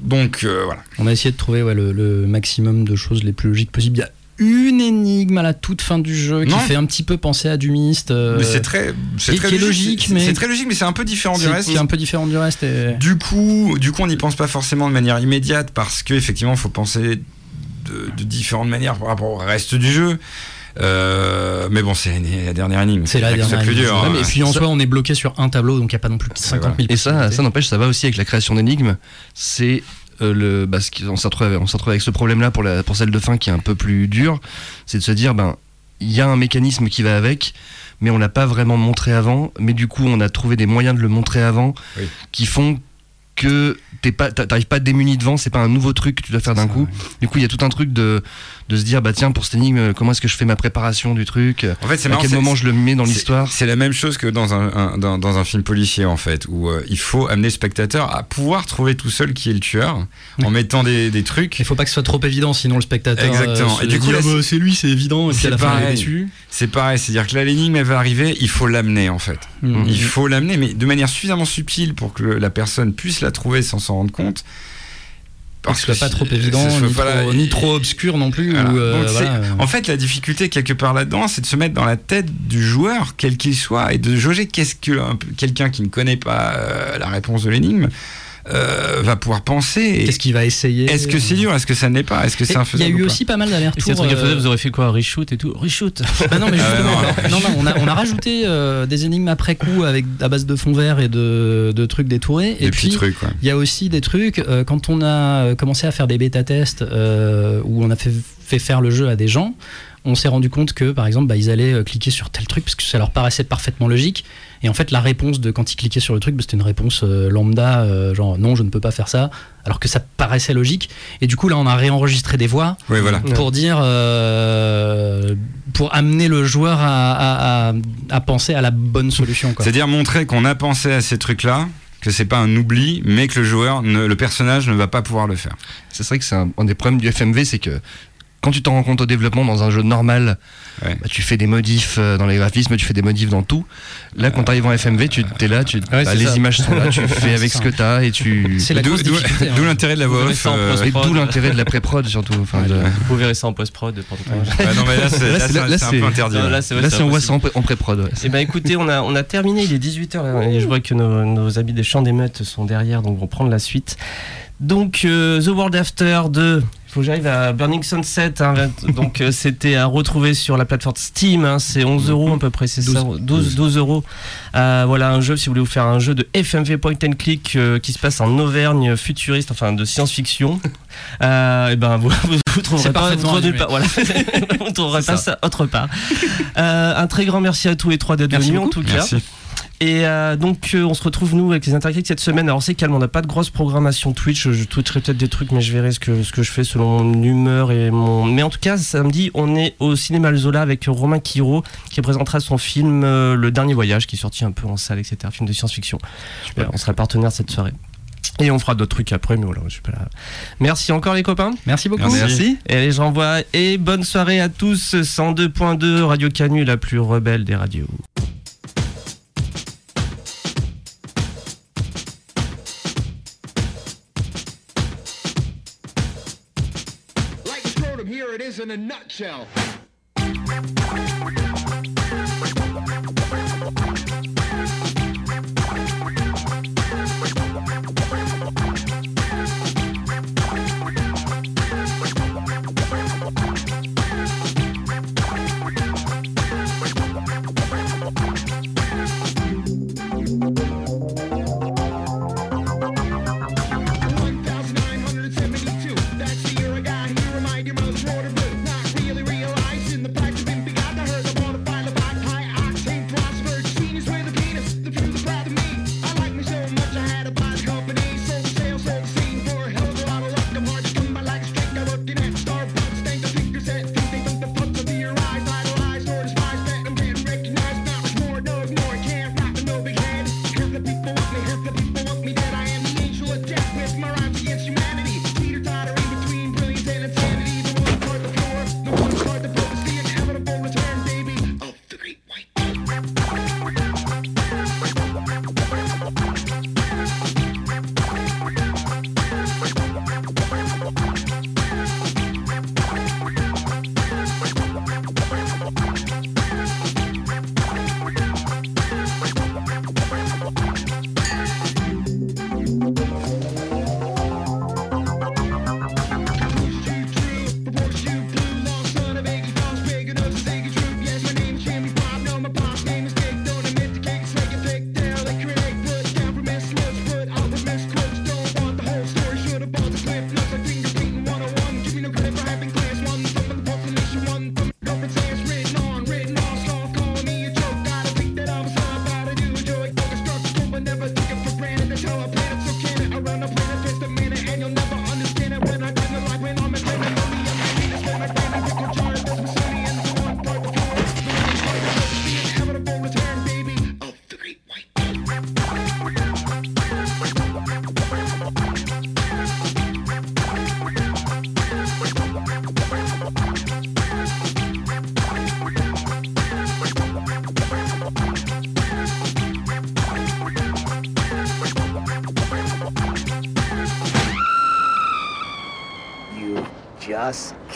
Donc euh, voilà. on a essayé de trouver ouais, le, le maximum de choses les plus logiques possibles il y a une énigme à la toute fin du jeu qui Non. fait un petit peu penser à du Myst euh, mais c'est très, c'est logique, mais- c'est très logique, mais c'est un peu différent du c'est reste. c'est un peu différent du reste et... Du coup, du coup, on n'y pense pas forcément de manière immédiate parce qu'effectivement, il faut penser de, de différentes manières par rapport au reste du jeu. Euh, mais bon, c'est la, dernière énigme. C'est la dernière. plus dur. Ouais, hein. mais- et puis en Ça- soi, on est bloqué sur un tableau, donc il n'y a pas non plus 50 000 Et ça, ça n'empêche, ça va aussi avec la création d'énigmes. C'est euh, le, bah, on s'est retrouvé, avec ce problème-là pour, la, pour celle de fin qui est un peu plus dure. C'est de se dire, ben, il y a un mécanisme qui va avec, mais on l'a pas vraiment montré avant. Mais du coup, on a trouvé des moyens de le montrer avant Oui. qui font que t'es pas, t'a- t'arrives pas démuni devant. C'est pas un nouveau truc que tu dois faire d'un coup. ouais. Du coup, il y a tout un truc de, de se dire, bah tiens, pour cette énigme, comment est-ce que je fais ma préparation du truc En fait, c'est À marrant, quel c'est- moment je le mets dans c'est- l'histoire? C'est la même chose que dans un, un- dans, dans un film policier en fait, où euh, il faut amener le spectateur à pouvoir trouver tout seul qui est le tueur en mettant des, des trucs. Il faut pas que ce soit trop évident, sinon le spectateur. Exactement. euh, se Et du coup, Ah bah, c'est- c'est lui, c'est évident, et puis c'est à la fin, il est pareil. déçu. C'est pareil, c'est-à-dire que là l'énigme elle va arriver, il faut l'amener en fait. Mhm. Il faut l'amener, mais de manière suffisamment subtile pour que la personne puisse la trouver sans s'en rendre compte. Que ce soit pas trop évident, ni, là- trop, ni trop obscur non plus. Voilà. ou, euh, Donc, c'est- voilà, En fait, la difficulté quelque part là-dedans, c'est de se mettre dans la tête du joueur, quel qu'il soit, et de jauger qu'est-ce que quelqu'un qui ne connaît pas euh, la réponse de l'énigme euh, va pouvoir penser. et Qu'est-ce qu'il va essayer Est-ce que c'est dur? Est-ce que ça ne l'est pas? Est-ce que c'est un Il y a eu aussi pas mal d'allers-retours. euh, faisait, vous aurez fait quoi? Reshoot et tout? Reshoot (laughs) Bah non, mais Ah justement, non, non, non, on, a, on a rajouté euh, des énigmes après coup avec à base de fond vert et de, de trucs détourés. Des Et petits puis, trucs, quoi. il y a aussi des trucs, euh, quand on a commencé à faire des bêta-tests où on a fait, fait faire le jeu à des gens, on s'est rendu compte que, par exemple, bah, ils allaient cliquer sur tel truc parce que ça leur paraissait parfaitement logique. Et en fait, la réponse de quand ils cliquaient sur le truc, bah, c'était une réponse euh, lambda, euh, genre non, je ne peux pas faire ça, alors que ça paraissait logique. Et du coup, là, on a réenregistré des voix Oui, voilà. pour dire euh, pour amener le joueur à, à- à- à penser à la bonne solution. C'est-à-dire montrer qu'on a pensé à ces trucs-là, que c'est pas un oubli, mais que le joueur, ne- le personnage ne va pas pouvoir le faire. C'est vrai que c'est un, un des problèmes du FMV, c'est que quand tu t'en rends compte au développement dans un jeu normal, Ouais. bah, tu fais des modifs euh, dans les graphismes, tu fais des modifs dans tout. Là, quand tu arrives en FMV, tu es là, tu, Ouais, bah, les ça. images sont là, tu (laughs) fais avec ce que tu as et tu. C'est la D'où grosse d'où- difficulté, hein. d'où l'intérêt de la voix off. euh, Et d'où l'intérêt de la pré-prod surtout. Enfin, de- Vous verrez ça en post-prod. non, mais là, c'est Là, là, c'est- c'est- là, c'est un peu interdit. Là. c'est on voit ça en, pré- en pré-prod. Eh ben écoutez, on a, on a terminé, il est 18h et je vois que nos, nos amis des champs d'émeutes sont derrière, donc vont prendre la suite. Donc euh, The World After de... Il faut que j'arrive à Burning Sunset, hein, donc euh, c'était à retrouver sur la plateforme Steam, hein, c'est 11 euros à peu près, c'est ça 12, 12 euros. Euh, voilà un jeu, si vous voulez vous faire un jeu de FMV Point and Click euh, qui se passe en Auvergne futuriste, enfin de science-fiction, et ben vous, (laughs) vous, trouverez pas, vous pas, voilà. (laughs) vous trouverez pas ça. ça autre part. Un très grand merci à tous les trois d'être Merci venus en tout cas. Et euh, donc euh, on se retrouve nous avec les interactifs cette semaine. Alors c'est calme, on n'a pas de grosse programmation Twitch. Je twitcherai peut-être des trucs, mais je verrai ce que ce que je fais selon mon humeur et mon. Mais en tout cas samedi on est au cinéma Le Zola avec Romain Quiro qui présentera son film euh, Le Dernier Voyage qui est sorti un peu en salle, etc. Film de science-fiction. Voilà, on sera partenaire cette soirée. Et on fera d'autres trucs après, mais voilà, je suis pas là. Merci encore les copains. Merci beaucoup. Merci. Merci. Et allez, j'envoie. Et bonne soirée à tous. 102.2 Radio Canu, la plus rebelle des radios. In a nutshell.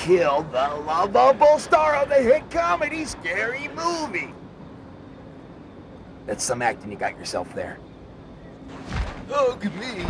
killed the lovable star of the hit comedy Scary Movie. That's some acting you got yourself there. Look at me.